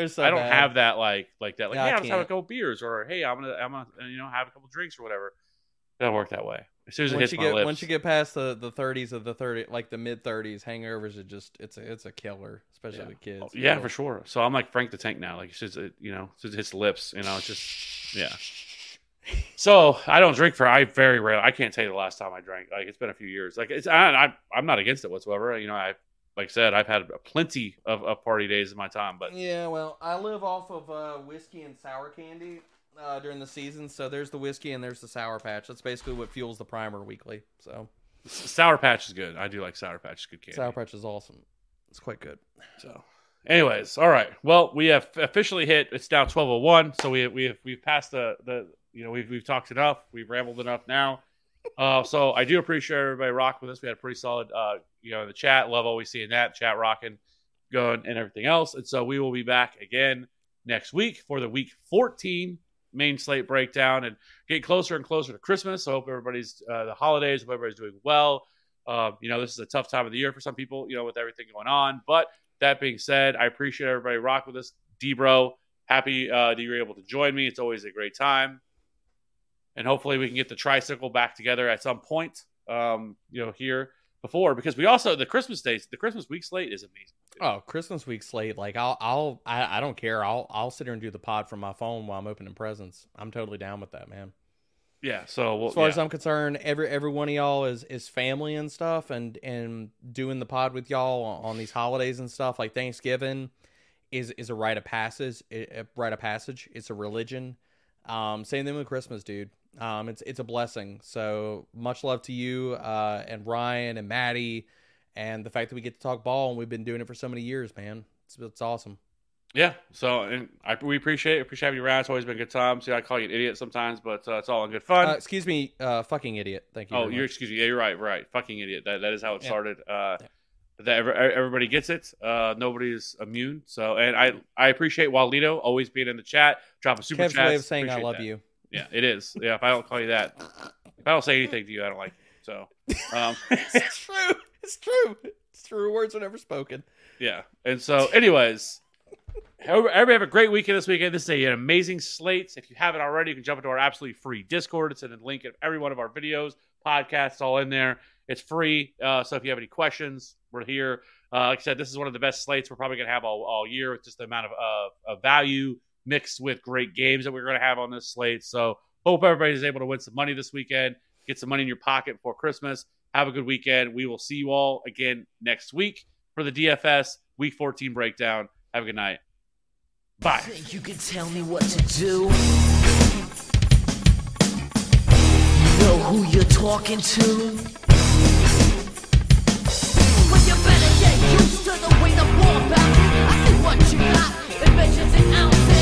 don't, so I don't bad. have that like like that. Like, Yeah, I hey, I'm just have a couple beers, or hey, I'm gonna I'm gonna you know have a couple drinks or whatever. It doesn't work that way. As soon as it Once hits you my get lips, once you get past the the thirties of the thirty like the mid thirties, hangovers are just it's a it's a killer, especially Yeah. with kids. Oh, yeah, for sure. So I'm like Frank the Tank now. Like it's just it, you know, just hits lips. You know, it's just yeah. So I don't drink for I very rarely. I can't tell you the last time I drank. Like it's been a few years. Like it's I, I I'm not against it whatsoever. You know, I like I said I've had plenty of, of party days in my time, but Yeah, well, I live off of uh, whiskey and sour candy uh, during the season. So there's the whiskey and there's the sour patch. That's basically what fuels the primer weekly. So Sour Patch is good. I do like Sour Patch. It's good candy. sour patch is awesome. It's quite good. So, anyways, all right. Well, we have officially hit. It's now twelve oh one. So we we have we've passed the the you know we've we've talked enough. We've rambled enough now. Uh, so I do appreciate everybody rocking with us. We had a pretty solid uh you know in the chat. Love always seeing that chat rocking, going and everything else. And so we will be back again next week for the week fourteen main slate breakdown and get closer and closer to Christmas. So I hope everybody's uh, the holidays. Hope everybody's doing well. Um, you know, this is a tough time of the year for some people, you know, with everything going on. But that being said, I appreciate everybody rock with us. D-Bro, happy uh, that you're able to join me. It's always a great time. And hopefully we can get the tricycle back together at some point, um, you know, here before because we also the Christmas days, the Christmas week slate is amazing. Oh, Christmas week slate. Like I'll, I'll, I, I don't care. I'll, I'll sit here and do the pod from my phone while I'm opening presents. I'm totally down with that, man. Yeah. So we'll, as far yeah. as I'm concerned, every every one of y'all is is family and stuff, and and doing the pod with y'all on, on these holidays and stuff like Thanksgiving is is a rite of passage. A rite of passage. It's a religion. Um, same thing with Christmas, dude. Um, it's it's a blessing. So much love to you uh, and Ryan and Maddie, and the fact that we get to talk ball and we've been doing it for so many years, man. It's, it's awesome. Yeah. So and I, we appreciate it. Appreciate having you around. It's always been a good time. See, I call you an idiot sometimes, but uh, it's all in good fun. Uh, excuse me, uh, fucking idiot. Thank you. Oh, you're much. excuse me. Yeah, you're right. Right. Fucking idiot. That that is how it Yeah. started. Uh, Yeah. That every, everybody gets it. Uh, nobody's immune. So, and I I appreciate Walito always being in the chat, dropping super Kev's chats. way of saying I love that. you. Yeah, it is. Yeah, if I don't call you that, if I don't say anything to you, I don't like you. So, um, it's true. It's true. It's true. Words are never spoken. yeah. And so, anyways, everybody have a great weekend this weekend. This is a, an amazing slate. If you haven't already, you can jump into our absolutely free Discord. It's in the link of every one of our videos, podcasts, all in there. It's free. Uh, so if you have any questions, we're here. Uh, like I said, this is one of the best slates we're probably going to have all, all year with just the amount of, uh, of value mixed with great games that we're going to have on this slate. So hope everybody's able to win some money this weekend, get some money in your pocket before Christmas. Have a good weekend. We will see you all again next week for the DFS Week 14 breakdown. Have a good night. Bye. Think you can tell me what to do? Know who you're talking to? You better get used to the way the bounces. I see what you got. In ounces,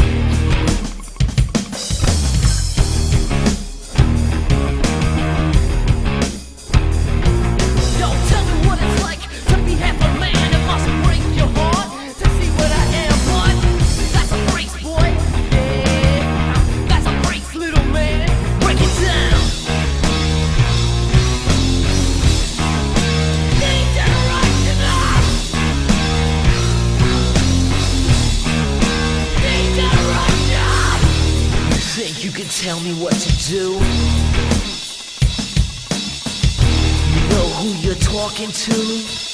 tell me what to do. You know who you're talking to?